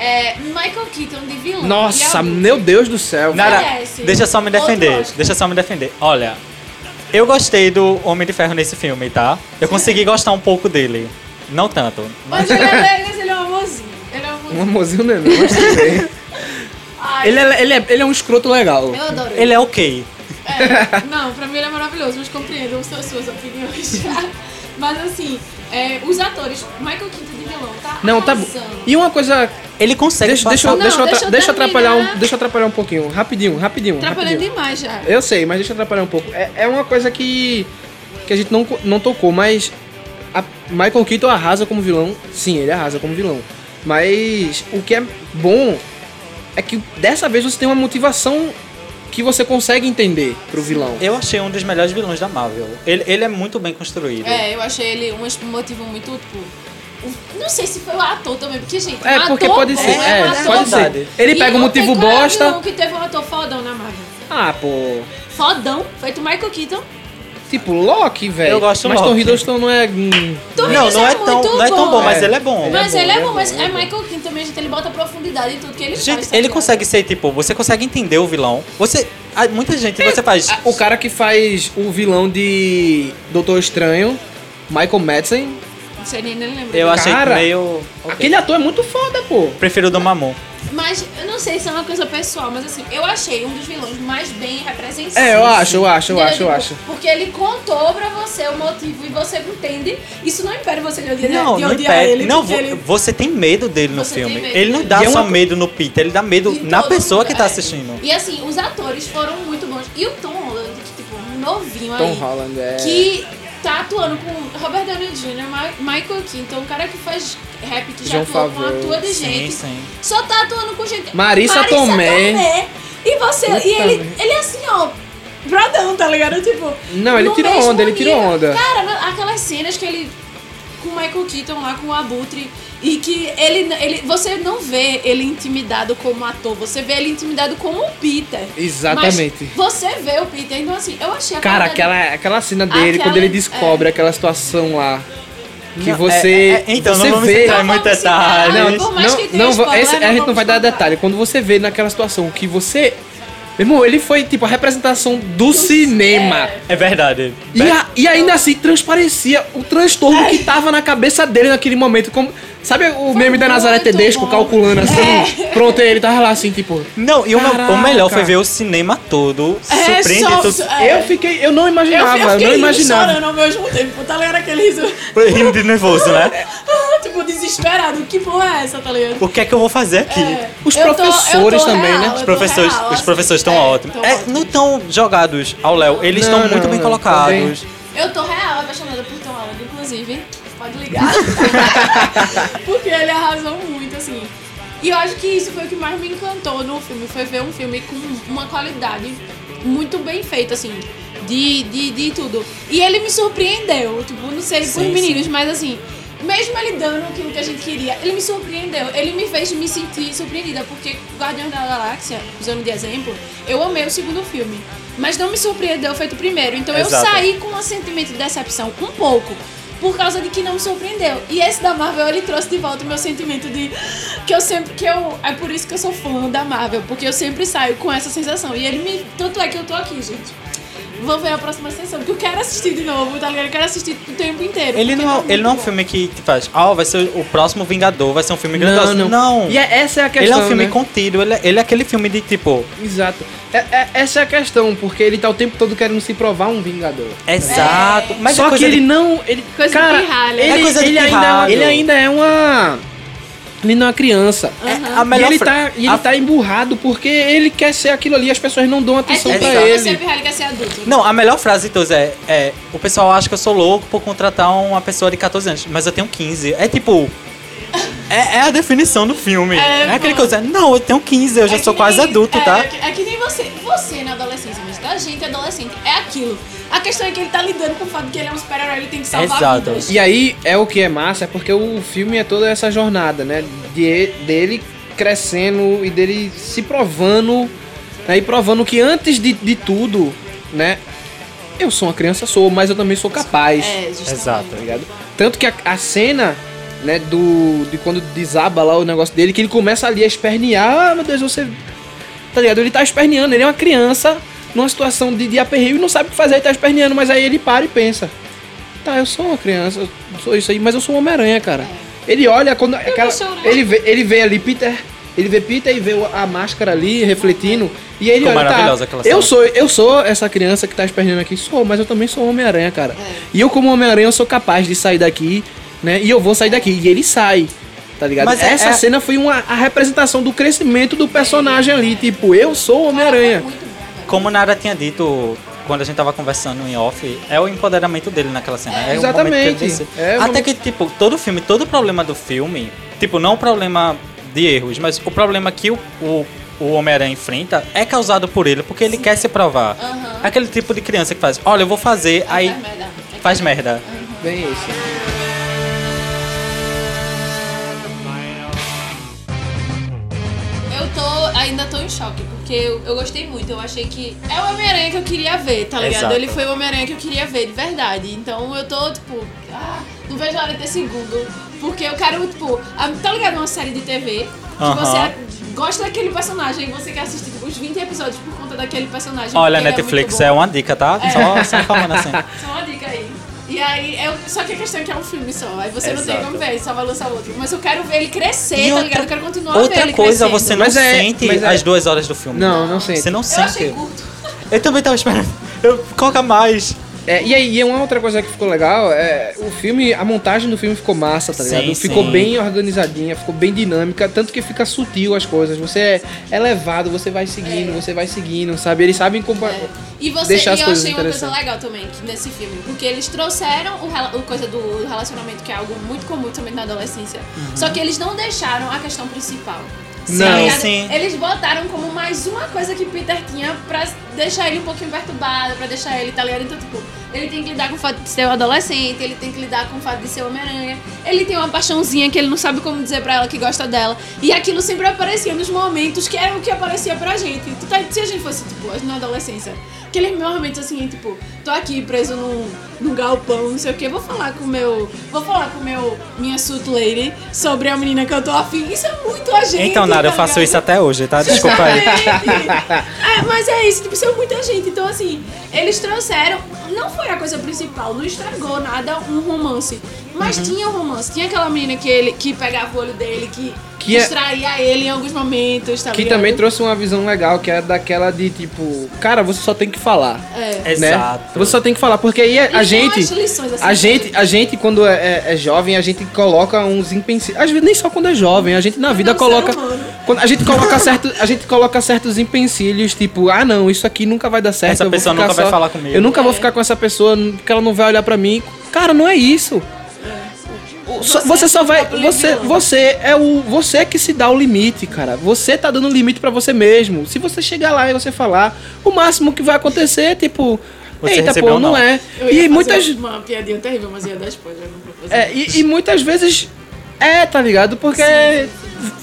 E: É, Michael Keaton de vilão.
A: Nossa,
E: adulto.
A: meu Deus do céu.
B: Nara, deixa só me defender. Deixa só me defender. Olha, eu gostei do Homem de Ferro nesse filme, tá? Eu consegui gostar um pouco dele. Não tanto.
E: Mas ele é, mas ele é um amorzinho. Ele é um amorzinho.
A: Um é, mas.
E: Ai,
A: ele, é, ele, é, ele é um escroto legal.
E: Eu adoro ele.
B: Ele é ok.
E: É, não, pra mim ele é maravilhoso, mas compreendo as suas, suas opiniões. mas assim, é, os atores, Michael Keaton de vilão, tá
A: Não, tá bom. E uma coisa.
B: Ele consegue
A: Deixa, deixa, eu-
E: Não,
A: deixa, eu
E: deixa eu
A: deixa eu atrapalhar um, deixa eu atrapalhar um pouquinho. Rapidinho, rapidinho.
E: Atrapalhando
A: rapidinho.
E: demais já.
A: Eu sei, mas deixa eu atrapalhar um pouco. É, é uma coisa que, que a gente não, não tocou, mas a Michael Keaton arrasa como vilão. Sim, ele arrasa como vilão. Mas o que é bom é que dessa vez você tem uma motivação que você consegue entender pro vilão.
B: Eu achei um dos melhores vilões da Marvel. Ele, ele é muito bem construído.
E: É, eu achei ele um motivo muito, tipo. Não sei se foi o ator também, porque, gente.
A: É,
E: um
A: porque
E: ator
A: pode
E: bom
A: ser,
E: é um
A: é,
E: ator
A: pode
E: bom.
A: ser. Ele
E: E
A: pega um motivo bosta.
E: Não, que teve um ator fodão na Marvel.
A: Ah, pô.
E: Fodão, feito Michael Keaton.
A: Tipo, Loki, velho.
B: Eu gosto do
A: Mas Tom. Hiddleston não é. hum,
E: Tom
B: Não,
E: Hiddleston
B: não é, tão,
E: muito
B: não é tão bom,
A: É.
B: mas ele é bom.
E: Mas
A: bom,
E: ele é
A: ele é
E: bom,
A: bom,
E: mas
A: ele é
E: é
A: bom.
E: Michael Keaton também, gente, ele bota profundidade em tudo que ele faz.
B: Gente, ele consegue ser, tipo, você consegue entender o vilão. Você. ah, Muita gente, você faz.
A: O cara que faz o vilão de Doutor Estranho, Michael Madsen.
E: Não sei nem, nem lembro.
B: Eu achei
A: Cara,
B: meio.
A: Aquele ator é muito foda, pô.
B: Prefiro o do Mamon.
E: Mas eu não sei se é uma coisa pessoal, mas assim, eu achei um dos vilões mais bem representados.
A: É, eu acho, eu acho, eu
E: Entendeu?
A: acho, eu
E: Tipo,
A: acho.
E: Porque ele contou pra você o motivo e você entende. Isso não impede você de odiar,
B: Não,
E: de
B: não
E: odiar
B: impede.
E: ele.
B: Não, vo-
E: ele...
B: você tem medo dele no
E: Você
B: filme. Ele não
E: dele.
B: dá
A: E é
B: só
A: uma-
B: medo no Peter, ele dá medo
E: de
B: na pessoa
E: mundo,
B: que tá
E: é.
B: assistindo.
E: E assim, os atores foram muito bons. E o Tom Holland, que, tipo, novinho
A: Tom
E: aí.
A: Holland é.
E: Que tá atuando com Robert Downey Jr., Michael Keaton, um cara que faz rap, que já
A: John
E: atuou com atua de
B: Sim,
E: gente.
B: sim.
E: Só tá atuando com gente.
A: Marissa Tomé.
E: E você,
A: Puta
E: e ele, ele é assim, ó, bradão, tá ligado? Tipo.
A: Não, ele tirou onda, ele tirou
E: nível.
A: onda.
E: Cara, aquelas cenas que ele. Com o Michael Keaton lá, com o Abutre. E que ele, ele. Você não vê ele intimidado como ator, você vê ele intimidado como o Peter.
A: Exatamente.
E: Mas você vê o Peter, então assim, eu achei a
A: Cara, aquela, aquela cena dele,
E: Aquela-
A: quando ele descobre aquela situação lá. Que
B: Não,
A: você.
B: é- é- então,
A: você
B: não vamos
A: vê.
B: entrar em muito detalhe.
A: Não,
E: por mais
A: não,
E: que tenha
A: não,
E: spoiler,
A: esse-
E: não
A: a gente não vai dar detalhe. Quando você vê naquela situação que você. Meu irmão, ele foi tipo a representação do cinema.
B: É verdade.
A: E, a- e ainda assim transparecia o transtorno que tava na cabeça dele naquele momento. Como, sabe o meme da Nazaré Tedesco
E: bom.
A: calculando assim? Pronto, aí ele tava lá assim, tipo.
B: Não, e o, o melhor foi ver o cinema todo
E: É,
B: todo-
E: É.
A: Eu fiquei. Eu não
E: Eu,
A: imaginava,
E: eu
A: eu,
E: fiquei
A: não imaginava.
E: chorando ao mesmo tempo, tá ligado? Aquele riso,
B: rindo de nervoso, né?
E: tipo, desesperado. Que porra é essa, tá ligado?
B: O que é que eu vou fazer aqui?
E: É.
A: Os
E: Eu tô-
A: professores
E: eu tô
A: também, né?
E: real,
B: Os
E: eu tô
B: professores,
E: real,
B: os
E: assim.
B: professores estão
E: É,
B: ótimos. É, não estão jogados ao Léo, eles estão muito
A: não,
B: bem colocados.
E: Eu tô real apaixonada Porque ele arrasou muito, assim. E eu acho que isso foi o que mais me encantou no filme. Foi ver um filme com uma qualidade muito bem feita, assim. De, de, de tudo. E ele me surpreendeu. Tipo, não sei por
B: Sim,
E: meninos, mas assim. Mesmo ele dando aquilo que a gente queria, ele me surpreendeu. Ele me fez me sentir surpreendida, porque Guardiões da Galáxia, usando de exemplo, eu amei o segundo filme. Mas não me surpreendeu feito o primeiro. Então
B: Exato.
E: eu saí com um sentimento de decepção, um pouco. Por causa de que não me surpreendeu. E esse da Marvel, ele trouxe de volta o meu sentimento de. Que eu sempre. que eu É por isso que eu sou fã da Marvel. Porque eu sempre saio com essa sensação. E ele me. Tanto é que eu tô aqui, gente. Vou ver a próxima sessão, porque eu quero assistir de novo, tá ligado? Eu quero assistir o tempo inteiro.
B: Ele não,
E: tá
B: é- ele não é um filme que te faz, ah, vai ser o próximo Vingador, vai ser um filme
A: Não,
B: grandioso.
A: não.
B: Não.
A: E é- essa é a
B: ele é
A: questão.
B: um filme
A: né?
B: contido, ele é, ele é aquele filme de tipo.
A: Exato. É- é- essa é a questão, porque ele tá o tempo todo querendo se provar um Vingador.
B: Exato. Mas
A: Só
B: é coisa
A: que ele
B: de-
A: não. Ele,
E: Coisa de
A: cara,
E: pirralha.
A: Ele,
B: É coisa de
A: ele ainda, ele ainda é uma. Ele não é uma criança.
B: é a
A: E
B: melhor
A: ele,
B: fra-
A: tá, e ele
B: a-
A: tá emburrado porque ele quer ser aquilo ali, as pessoas não dão
E: É
A: atenção
E: tipo
A: pra ele.
E: você que quer ser adulto.
B: Não, a melhor frase de todos é, é: o pessoal acha que eu sou louco por contratar uma pessoa de 14 anos, mas eu tenho 15. É tipo. É, é a definição do filme.
E: É,
B: É, aquele coisa, não, eu tenho 15, eu já
E: É
B: sou
E: que
B: quase
E: nem-
B: adulto,
E: é,
B: tá?
E: É que, é que nem você. Você na adolescência, mas a gente adolescente é aquilo. A questão é que ele tá lidando com o fato de que ele é um super-herói, ele tem que salvar
B: Exato.
E: vidas.
A: E aí é o que é massa, é porque o filme é toda essa jornada, né? De, dele crescendo e dele se provando, né? E provando que antes de, de tudo, né? Eu sou uma criança, sou, mas eu também sou capaz.
E: É, justamente.
B: Exato.
A: tá ligado? Tanto que a, a cena, né, do. de quando desaba lá o negócio dele, que ele começa ali a espernear, ah, meu Deus, você. Tá ligado? Ele tá esperneando, ele é uma criança numa situação de, de aperreio e não sabe o que fazer, ele tá esperneando, mas aí ele para e pensa. Tá, eu sou uma criança, eu sou isso aí, mas eu sou um Homem-Aranha, cara. Ele olha quando. Aquela, ele, vê, ele vê ali Peter. Ele vê Peter e vê a máscara ali refletindo. E ele
B: Ficou
A: olha,
B: maravilhosa
A: tá, eu sou, eu sou essa criança que tá esperneando aqui, sou, mas eu também sou Homem-Aranha, cara.
E: É.
A: E eu, como Homem-Aranha, eu sou capaz de sair daqui, né? E eu vou sair daqui. E ele sai. Tá ligado?
B: Mas é-
A: Essa
B: é-
A: cena foi uma, a representação do crescimento do personagem ali. Tipo, eu sou o Homem-Aranha.
E: Velho.
B: Como Nara tinha dito quando a gente tava conversando em off, é o empoderamento dele naquela cena. É, o
A: Exatamente.
B: que.
A: É
B: Até
A: momento-
B: que, tipo, todo filme, todo problema do filme, tipo, não o problema de erros, mas o problema que o, o o Homem-Aranha enfrenta é causado por ele, porque ele quer se provar.
E: Aham.
B: Aquele tipo de criança que faz, olha, eu vou fazer, aí
E: Faz merda.
B: faz merda.
A: Bem isso.
E: Ainda tô em choque, porque eu, eu gostei muito. Eu achei que é o Homem-Aranha que eu queria ver, tá ligado?
B: Exato.
E: Ele foi o Homem-Aranha que eu queria ver, de verdade. Então eu tô, tipo, ah, não vejo a hora de ter segundo. Porque eu quero, tipo, a- tá ligado? Uma série de TV que você gosta daquele personagem e você quer assistir tipo, os 20 episódios por conta daquele personagem.
B: Olha,
E: ele
B: Netflix é
E: bom.
B: uma dica, tá? Só, só falando assim.
E: Só uma dica. E aí, eu, só que a questão é que é um filme só. Aí você não tem
B: Exato.
E: como ver, só vai lançar outro. Mas eu quero ver ele crescer,
B: E
E: tá
B: outra-
E: ligado? Eu quero continuar a ver
B: Outra
E: ele
B: coisa,
E: crescendo.
B: você não
A: Mas é-
B: sente
A: é-
B: as duas horas do filme.
A: Não, não sente.
B: Você não
E: Eu achei
B: sente.
E: curto.
B: Eu também tava esperando. Eu, coloca mais.
A: É, e aí, e uma outra coisa que ficou legal é o filme, a montagem do filme ficou massa, tá ligado?
B: Sim,
A: ficou
B: sim.
A: bem organizadinha, ficou bem dinâmica, tanto que fica sutil as coisas. Você é, é levado, você vai seguindo, você vai seguindo, sabe? Eles sabem como.
E: É. E você
A: Deixar
E: e
A: as
E: eu
A: coisas
E: achei uma coisa
A: interessantes.
E: legal também que nesse filme, porque eles trouxeram o, o coisa do relacionamento que é algo muito comum também na adolescência. Só que eles não deixaram a questão principal.
A: Não.
E: Tá ligado?
B: Sim.
E: Eles botaram como mais uma coisa que Peter tinha pra deixar ele um pouquinho perturbado, pra deixar ele, tá ligado? Então, tipo, ele tem que lidar com o fato de ser um adolescente, ele tem que lidar com o fato de ser Homem-Aranha, ele tem uma paixãozinha que ele não sabe como dizer pra ela que gosta dela. E aquilo sempre aparecia nos momentos que era o que aparecia pra gente. Tá- se a gente fosse, tipo, na adolescência, aqueles momentos assim, tipo, tô aqui preso num, num galpão, não sei o que, vou falar com o meu. Vou falar com o meu, minha suit lady sobre a menina que eu tô afim. Isso é muito a gente.
B: Então, Nara, eu
E: tá
B: faço
E: ligado?
B: isso até hoje, tá? Desculpa aí.
E: é, mas é isso, tipo, isso é muita gente. Então, assim, eles trouxeram. Não foi a coisa principal, não estragou nada um romance. Mas
A: Uhum.
E: tinha um romance. Tinha aquela menina que, ele, que pegava o olho dele, que,
A: Que é-
E: distraía ele em alguns momentos, tá
A: Que
E: ligado?
A: também trouxe uma visão legal, que é daquela de tipo, cara, você só tem que falar.
E: É.
A: Né?
B: Exato.
A: Você só tem que falar, porque aí a,
E: Eles dão
A: gente.
E: lições, assim,
A: A gente, a gente, quando é, é- é jovem, a gente coloca uns empecilhos. Às vezes nem só quando é jovem, a gente na vida
E: é um
A: coloca. Quando a gente coloca certo, a gente coloca certos empecilhos, tipo, ah não, isso aqui nunca vai dar certo.
B: Essa
A: eu vou
B: pessoa
A: ficar
B: nunca vai
A: só-
B: falar comigo.
A: Eu nunca vou
E: É.
A: ficar com essa pessoa, porque ela não vai olhar pra mim. Cara, não é isso. Só-
E: Você
A: só
E: é o
A: vai. Você, você é o. Você que se dá o limite, cara. Você tá dando limite pra você mesmo. Se você chegar lá e você falar, o máximo que vai acontecer é tipo.
B: Você
A: Eita, pô, não
B: não?
A: é.
E: Eu ia
A: E
E: fazer
A: muitas.
E: uma piadinha terrível, mas ia dar spoiler, não vou fazer.
A: É, e, e muitas vezes é, tá ligado? Porque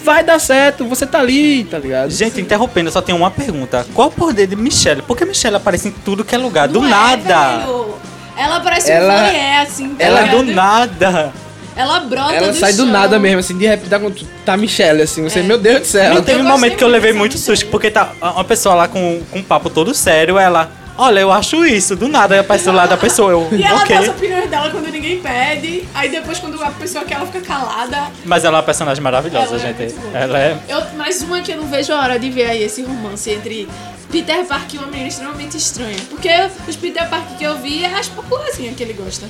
A: vai dar certo, você tá ali, tá ligado?
B: Gente, interrompendo, eu só tenho uma pergunta. Qual o poder de Michelle? Por que Michelle aparece em tudo que é lugar? Do
E: Não é,
B: nada.
E: velho. Ela parece
A: Ela-
E: um voyeur, assim. tá
B: Ela
E: ligado?
B: do nada.
E: Ela brota
A: Ela
E: do
A: sai do
E: chão.
A: nada mesmo, assim, de repente tá, com- tá Michelle, assim, você,
E: É.
A: meu Deus do céu.
B: Não teve um momento que eu levei muito
E: Michelle.
B: susto, porque tá uma pessoa lá com, com um papo todo sério, ela. Olha, eu acho isso, do nada aí aparece do lado da pessoa. Eu,
E: E ela
B: ok.
E: dá as opiniões dela quando ninguém pede. Aí depois, quando a pessoa quer, ela fica calada.
B: Mas ela é uma personagem maravilhosa,
E: Ela é
B: gente.
E: muito boa.
B: ela é.
E: Eu, mais uma que eu não vejo a hora de ver aí esse romance entre Peter Parker e uma menina extremamente estranha. Porque os Peter Parker que eu vi é as popularzinhas que ele gosta.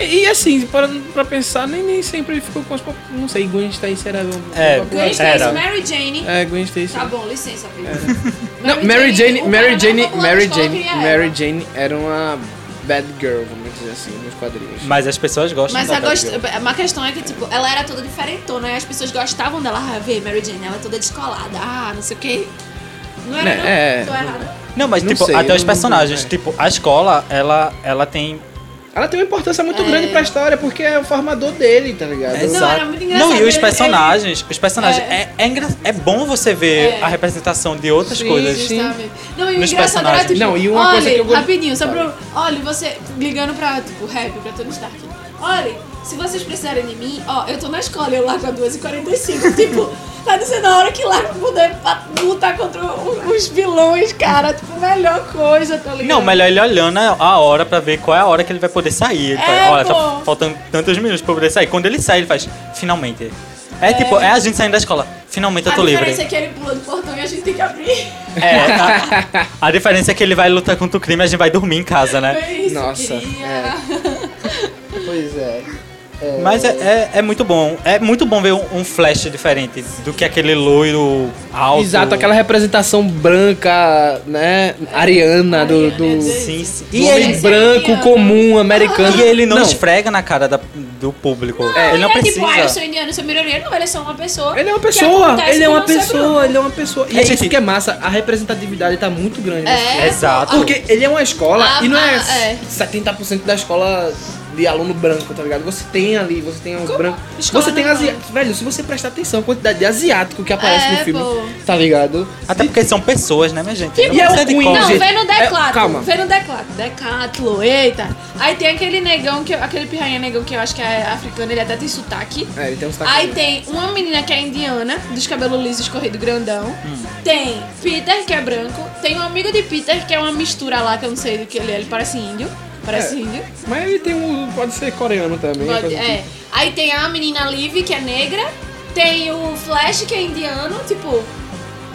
A: E assim, para, pra pensar, nem, nem sempre ficou com as. Não sei, Gwen Stacy era.
B: É,
E: Gwen Stacy,
B: Era.
E: Mary Jane.
A: É, Gwen Stacy.
E: Tá bom, licença, Pedro.
A: Não, Mary Jane, Mary Jane, Mary Jane. Mary Jane era uma bad girl, vamos dizer assim, nos quadrinhos.
B: Mas as pessoas gostam
E: Mas
B: da
E: a, gost...
B: Batgirl.
E: uma questão é que, tipo, ela era toda diferentona, e as pessoas gostavam dela. Ah, vê, Mary Jane, ela é toda descolada. Ah, não sei o quê. Não era,
A: Né,
E: não?
A: é.
E: Tô errada.
B: Não, mas
A: Não
B: tipo,
A: sei,
B: até os
A: não-
B: personagens.
A: é.
B: Tipo, a escola, ela, ela tem.
A: Ela tem uma importância muito
E: É.
A: grande pra história, porque é o formador dele, tá ligado?
E: Não, era muito engraçado.
B: Não, e os
E: Ele-
B: personagens, os personagens,
E: É.
B: é, é, engra- é bom você ver
E: É.
B: a representação de outras
A: Sim,
B: coisas.
A: sim.
E: Justamente. Não, e o
B: Nos
E: engraçado era
B: personagens.
E: tipo,
A: Não, e uma
E: olha,
A: coisa que eu gosto-
E: rapidinho, só pra. Olha, você ligando pra, tipo, rap, pra Tony Stark. Olha, se vocês precisarem de mim, ó, eu tô na escola, eu largo a 2h45. tipo, tá dizendo a hora que largo pra poder lutar contra os vilões, cara. Tipo, melhor coisa, tá ligado?
B: Não, melhor ele olhando a hora pra ver qual é a hora que ele vai poder sair. Ele
E: É,
B: fala, olha, tá
E: pô.
B: faltando tantos minutos pra poder sair. Quando ele sai, ele faz, finalmente. É, tipo, é a gente saindo da escola. Finalmente eu tô
E: a
B: livre.
E: diferença é que ele pula do portão e a gente tem que abrir.
B: É, a, a diferença é que ele vai lutar contra o crime e a gente vai dormir em casa, né?
E: É isso,
A: Nossa, é. Pois é.
B: Mas é, é, é muito bom. É muito bom ver um, um flash diferente do que aquele loiro alto.
A: Exato, aquela representação branca, né? Ariana do. do...
B: Sim, sim.
A: do
B: E
A: homem
B: ele,
A: branco,
E: indiano.
A: comum, americano.
B: e ele não,
A: não
B: esfrega na cara da- do público.
A: É,
B: ele não
E: é
B: precisa.
E: tipo, ah, eu sou indiano, eu sou minoria. Não, ele é só uma pessoa.
A: Ele é uma pessoa, ele é uma
E: não
A: pessoa, ele é uma pessoa. E
B: É,
A: é isso
B: gente-
A: que é massa, a representatividade tá muito grande.
E: É,
B: Exato.
A: Porque ele é uma escola
E: Ah,
A: e não é,
E: ah, é.
A: 70% da escola de aluno branco, tá ligado? Você tem ali, você tem os brancos. Você tem
E: normal.
A: asiático. Velho, se você prestar atenção, a quantidade de asiático que aparece
E: É,
A: no filme,
E: pô.
A: tá ligado?
B: Até porque são pessoas, né, minha gente?
A: E-
B: Não
A: e é o Queen.
E: Não,
A: gente.
E: vem no
A: É,
E: Decathlon.
A: calma.
E: Vem no Decathlon. Decathlon, eita. Aí tem aquele negão, que, aquele pirrainha negão que eu acho que é africano, ele até tem sotaque.
A: É, ele tem um sotaque.
E: Aí tem uma menina que é indiana, dos cabelos lisos, corrido grandão.
A: Hum.
E: Tem Peter, que é branco. Tem um amigo de Peter, que é uma mistura lá, que eu não sei do que ele é. Ele parece índio. Parece
A: É.
E: índio.
A: Mas ele tem um. Pode ser coreano também.
E: Pode- é. Aí tem a menina Liv, que é negra. Tem o Flash, que é indiano. Tipo,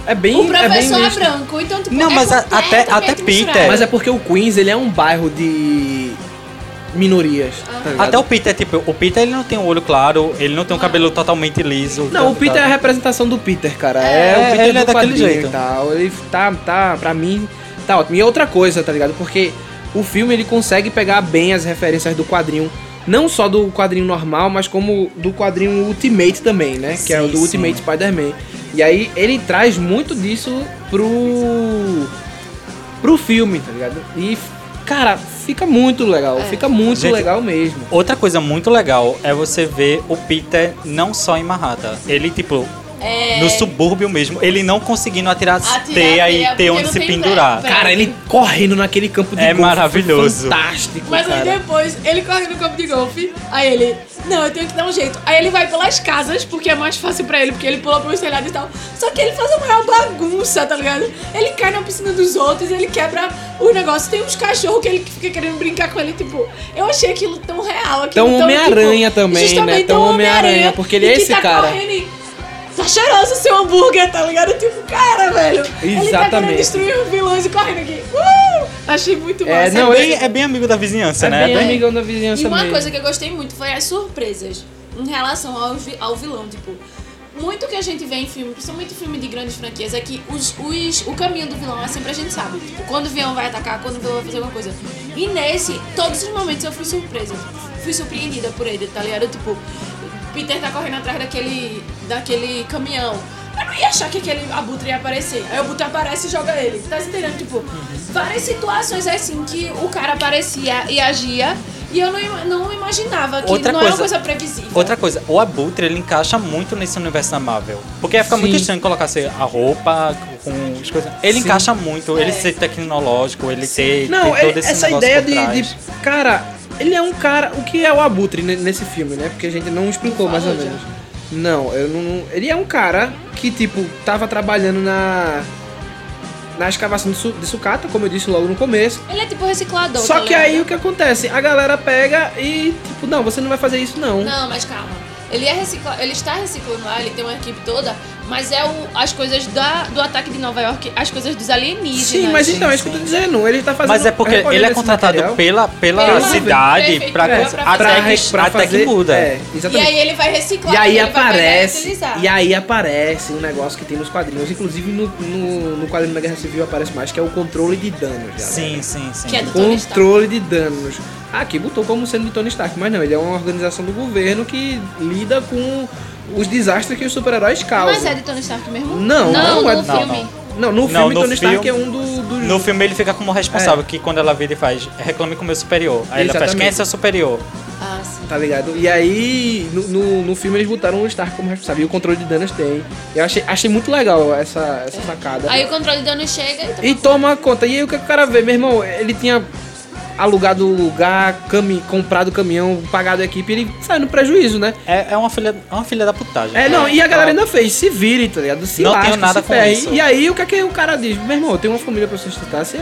A: É bem.
E: o
A: é bem
E: professor é,
A: misto.
E: branco. Então, tipo,
B: Não,
E: é
B: mas a- até- até Peter-.
A: Mas é porque o Queens, ele é um bairro de minorias. tá?
B: Até o Peter, tipo, o Peter ele não tem o olho claro, ele não tem o cabelo totalmente liso.
A: Não, o
B: tá
A: Peter é a representação do Peter, cara.
B: É,
A: É, o Peter
B: ele é
A: do
B: daquele jeito.
A: E tal. Ele tá, tá, pra mim, tá ótimo. E outra coisa, tá ligado? Porque o filme, ele consegue pegar bem as referências do quadrinho. Não só do quadrinho normal, mas como do quadrinho Ultimate também, né? que é o
B: Sim,
A: do
B: sim.
A: Ultimate Spider-Man. E aí, ele traz muito disso pro... pro filme, tá ligado? E, cara, fica muito legal.
E: É.
A: Fica muito
B: Gente,
A: legal mesmo.
B: Outra coisa muito legal é você ver o Peter não só em Manhattan. Ele, tipo,
E: É.
B: no subúrbio mesmo, ele não conseguindo atirar,
E: Atirar
B: teia e
E: teia,
B: ter
E: porque
B: onde se pendurar.
E: pé.
A: Cara, ele correndo naquele campo de
B: É
A: golfe foi
B: maravilhoso.
A: Fantástico,
E: Mas aí
A: cara.
E: depois, ele corre no campo de golfe, aí ele, não, eu tenho que dar um jeito. Aí ele vai pelas casas, porque é mais fácil pra ele, porque ele pula pelos telhados e tal. Só que ele faz a maior bagunça, tá ligado? Ele cai na piscina dos outros, ele quebra o negócio. Tem uns cachorros que ele fica querendo brincar com ele, tipo, eu achei aquilo tão real. Aquilo
A: Tão Homem-Aranha também,
E: justamente
A: né? Tão
E: tão
A: Homem-Aranha, porque ele
E: e
A: é esse
E: tá
A: cara.
E: correndo e Tá cheiroso o seu hambúrguer, tá ligado? Tipo, cara, velho. Ele tá querendo
A: Exatamente.
E: destruir os vilões e correndo aqui. Uh! Achei muito massa.
A: É,
B: É,
A: não,
B: bem,
A: ele-
B: é bem amigo da vizinhança,
A: É
B: né?
A: bem
B: Bem-
A: amigão da vizinhança
E: E uma
A: mesmo.
E: coisa que eu gostei muito foi as surpresas em relação ao, ao vilão. Tipo, muito que a gente vê em filme, principalmente filme de grandes franquias, é que os, os, o caminho do vilão é sempre a gente sabe. Tipo, quando o vilão vai atacar, quando o vilão vai fazer alguma coisa. E nesse, todos os momentos eu fui surpresa. Fui surpreendida por ele, tá ligado? Tipo, Peter tá correndo atrás daquele, daquele caminhão. Eu não ia achar que aquele abutre ia aparecer. Aí o abutre aparece e joga ele. Tá entendendo? Tipo, várias situações assim que o cara aparecia e agia. E eu não, não imaginava que
B: Outra
E: não é uma
B: coisa-
E: coisa previsível.
B: Outra coisa, o Abutre ele encaixa muito nesse universo da Marvel. Porque ia ficar muito
A: Sim.
B: estranho colocar assim, a roupa com as coisas. Ele
A: Sim.
B: encaixa muito, ele
E: É.
B: ser tecnológico, ele ter,
A: Não,
B: ter todo
A: é-
B: esse
A: essa
B: negócio
A: ideia
B: por
A: de, de- Cara, ele é um cara. O que é o Abutre ne- nesse filme, né? Porque a gente não explicou mais ou menos. Não, eu não, Ele é um cara que, tipo, tava trabalhando na. Na escavação de, su- de sucata, como eu disse logo no começo.
E: Ele é tipo reciclador.
A: Só
E: tá
A: que aí o que acontece? A galera pega e, tipo, não, você não vai fazer isso não.
E: Não, mas calma. Ele, é recicla... ele está reciclando lá, ele tem uma equipe toda, mas é o... as coisas da... do ataque de Nova York, as coisas dos alienígenas.
A: Sim, mas então, é isso que eu tô dizendo. Ele tá fazendo.
B: Mas é porque ele é contratado
A: material.
B: pela, pela
E: Pela
B: cidade pra,
E: pra
B: até,
E: fazer-
B: que,
A: pra
B: até que
A: fazer-
B: muda.
A: É,
E: E
A: exatamente.
E: aí ele vai reciclar.
A: E aí aparece.
E: utilizar.
A: E aí aparece um negócio que tem nos quadrinhos. Inclusive no, no, no quadrinho da Guerra Civil aparece mais, que é o controle de danos. galera.
B: Sim, sim, sim.
E: Que é do.
A: Controle de danos. Aqui botou como sendo de Tony Stark, mas não, ele é uma organização do governo que lida com os desastres que os super-heróis causam.
E: Mas é de Tony Stark mesmo?
A: Não,
E: não,
A: não é
B: não,
E: filme.
A: Não, no
B: Não,
A: filme
B: no
A: Tony Stark
B: filme-
A: é um do- dos.
B: No filme ele fica como responsável, que quando ela vira e faz, reclame com o meu superior. Aí ela faz,
A: Exatamente.
B: quem é seu superior?
E: Ah, sim.
A: Tá ligado? E aí, no, no, no filme eles botaram o Stark como responsável e o controle de danos tem. Eu achei, achei muito legal essa, essa sacada.
E: Aí o controle de dano chega e...
A: E toma conta. E aí o que o cara vê? Meu irmão, ele tinha alugado o lugar, cami comprado o caminhão, pagado a equipe, ele sai no prejuízo, né?
B: É, é uma, filha, é uma filha da putagem.
A: É, não, e a galera ainda fez, se vire, tá ligado? Se
B: Não
A: lasca,
B: tenho nada
A: se
B: com
A: ferre.
B: isso.
A: E aí o que é que o cara diz? Meu irmão, eu tenho uma família pra sustentar, você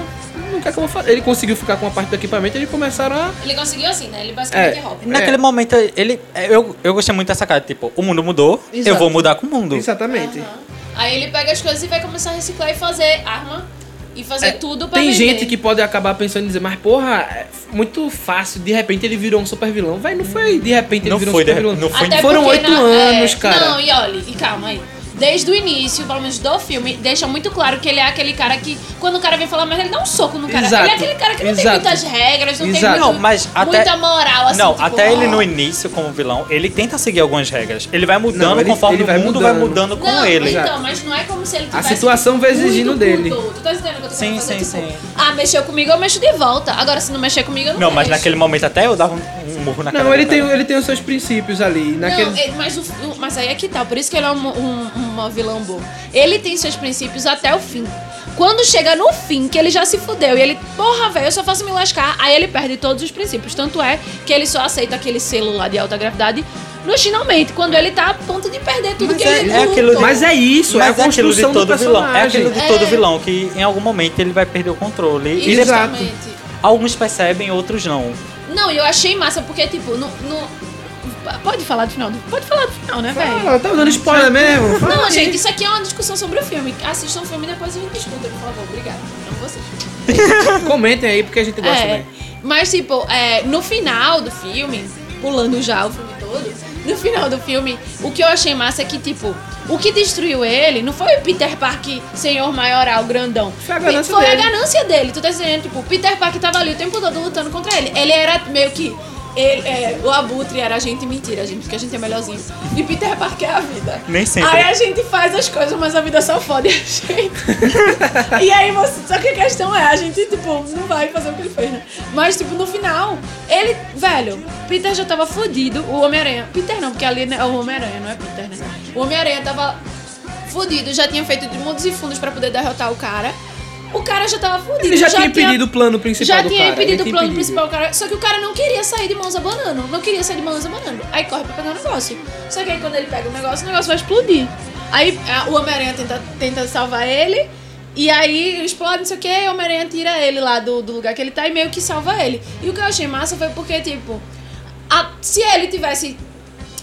A: não quer que eu vou fazer. Ele conseguiu ficar com a parte do equipamento e eles começaram a.
E: Ele conseguiu assim, né? Ele basicamente
A: É.
E: rouba.
B: Naquele momento, ele. Eu, eu gostei muito dessa cara, tipo, o mundo mudou,
A: Exato.
B: eu vou mudar com o mundo.
A: Exatamente.
E: Aham. Aí ele pega as coisas e vai começar a reciclar e fazer arma e fazer
A: É,
E: tudo pra
A: Tem
E: vender.
A: gente que pode acabar pensando e dizer, mas porra, é muito fácil, de repente ele virou um super vilão. Vai, não foi de repente ele
B: Não
A: virou
B: foi
A: um
B: de
A: super vilão.
B: não foi
E: Até
A: Foram oito
E: na-
A: anos,
E: é,
A: cara.
E: Não, e olha, e calma aí. Desde o início, pelo menos do filme, deixa muito claro que ele é aquele cara que, quando o cara vem falar merda, ele dá um soco no cara.
A: Exato.
E: Ele é aquele cara que não
A: Exato.
E: tem muitas regras, não
A: Exato.
E: tem muito,
B: Não, mas até-
E: muita moral, assim.
B: não,
E: tipo,
B: até ele
E: ó.
B: no início, como vilão, ele tenta seguir algumas regras. Ele vai mudando
A: Não, ele-
B: conforme
A: ele vai
B: o mundo
A: mudando.
B: vai mudando com
E: não,
B: ele.
A: Exato.
E: Então, mas não é como se ele
A: A
E: tivesse
A: situação vai exigindo
E: muito
A: dele.
E: Tu tá entendendo o que eu tô
B: Sim,
E: fazer?
B: sim,
E: Tipo,
B: sim.
E: Ah, mexeu comigo, eu mexo de volta. Agora, se não mexer comigo, eu não
B: Não, mas
E: mexo.
B: naquele momento até eu dava um, um murro na cara
A: Não, ele tem, ele tem os seus princípios ali. Naquele...
E: Não, ele- mas, o- o- mas aí é que tá, por isso que ele é um, um, um vilão bom. Ele tem seus princípios até o fim. Quando chega no fim, que ele já se fudeu e ele, porra, velho, eu só faço me lascar, aí ele perde todos os princípios. Tanto é que ele só aceita aquele selo lá de alta gravidade no finalmente, quando ele tá a ponto de perder tudo
B: Mas
E: que
B: é-
E: ele
B: é aquilo de-
A: Mas é isso,
B: Mas
A: é a
B: é aquilo de
A: construção do
B: todo vilão. É aquilo de todo
E: É.
B: vilão que em algum momento ele vai perder o controle. E.
E: Exatamente.
B: alguns percebem, outros não.
E: Não, e eu achei massa, porque, tipo, no. no- Pode falar do final? do- Pode falar do final, né, velho?
A: Fala, tá dando spoiler mesmo. Fala
E: Não,
A: aí.
E: gente, isso aqui é uma discussão sobre o filme. Assistam o filme e depois a gente discuta, por favor. Obrigada. Amo vocês.
A: Comentem aí porque a gente gosta
E: É,
A: também.
E: mas, tipo, é, no final do filme, pulando já o filme todo, no final do filme, o que eu achei massa é que, tipo, o que destruiu ele não foi o Peter Parker, senhor maioral, grandão.
A: Foi a ganância
E: Foi
A: dele.
E: a ganância dele. Tu tá dizendo, tipo, o Peter Parker tava ali o tempo todo lutando contra ele. Ele era meio que. Ele- é, o Abutre era a gente mentira, gente, porque a gente é melhorzinho. E Peter Parker é a vida.
B: Nem sempre.
E: Aí a gente faz as coisas, mas a vida só fode a gente. e aí você. Só que a questão é, a gente, tipo, não vai fazer o que ele fez, né? Mas, tipo, no final, ele. Velho, Peter já tava fudido. O Homem-Aranha. Peter não, porque ali é o Homem-Aranha, não é Peter, né? O Homem-Aranha tava fudido, já tinha feito de mundos e fundos pra poder derrotar o cara. O cara já tava fudido.
A: Ele já, tinha impedido o plano principal
E: Já
A: do
E: tinha
A: cara.
E: impedido o plano principal, do cara. Só que o cara não queria sair de mãos abanando. Não queria sair de mãos abanando. Aí corre pra pegar o negócio. Só que aí quando ele pega o negócio, o negócio vai explodir. Aí a- o Homem-Aranha tenta, tenta salvar ele. E aí explode, não sei o que, e o Homem-Aranha tira ele lá do, do lugar que ele tá e meio que salva ele. E o que eu achei massa foi porque, tipo, a- se ele tivesse.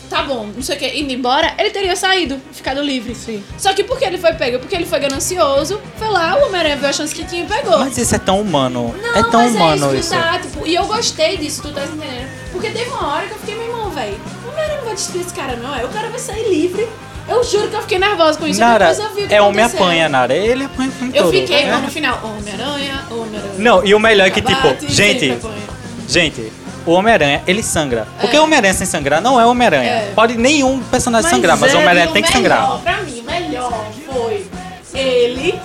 E: Tá bom, não sei o que, indo embora, ele teria saído, ficado livre.
A: Sim.
E: Só que por que ele foi pego? Porque ele foi ganancioso, foi lá, o Homem-Aranha viu a chance que tinha e pegou.
B: Mas isso é tão humano.
E: Não,
B: é tão
E: mas
B: humano
E: é
B: isso.
E: isso que tá, tipo, e eu gostei disso, tu tá entendendo? Porque teve uma hora que eu fiquei, meu irmão, velho, o Homem-Aranha não vai destruir esse cara, não, é? O cara vai sair livre. Eu juro que eu fiquei nervosa com isso,
B: Nara,
E: depois eu vi o que
B: é homem apanha, Nara. Ele apanha filme
E: Eu
B: todo.
E: fiquei,
B: É.
E: mas no final, Homem-Aranha, Homem-Aranha.
B: Não, e o melhor é que, tipo, gente, gente, o Homem-Aranha, ele sangra. Porque
E: É.
B: o Homem-Aranha sem sangrar não é Homem-Aranha.
E: É.
B: Pode nenhum personagem sangrar, mas
A: é,
B: o Homem-Aranha
E: o
B: tem que
E: melhor,
B: sangrar.
E: Pra mim, o melhor foi ele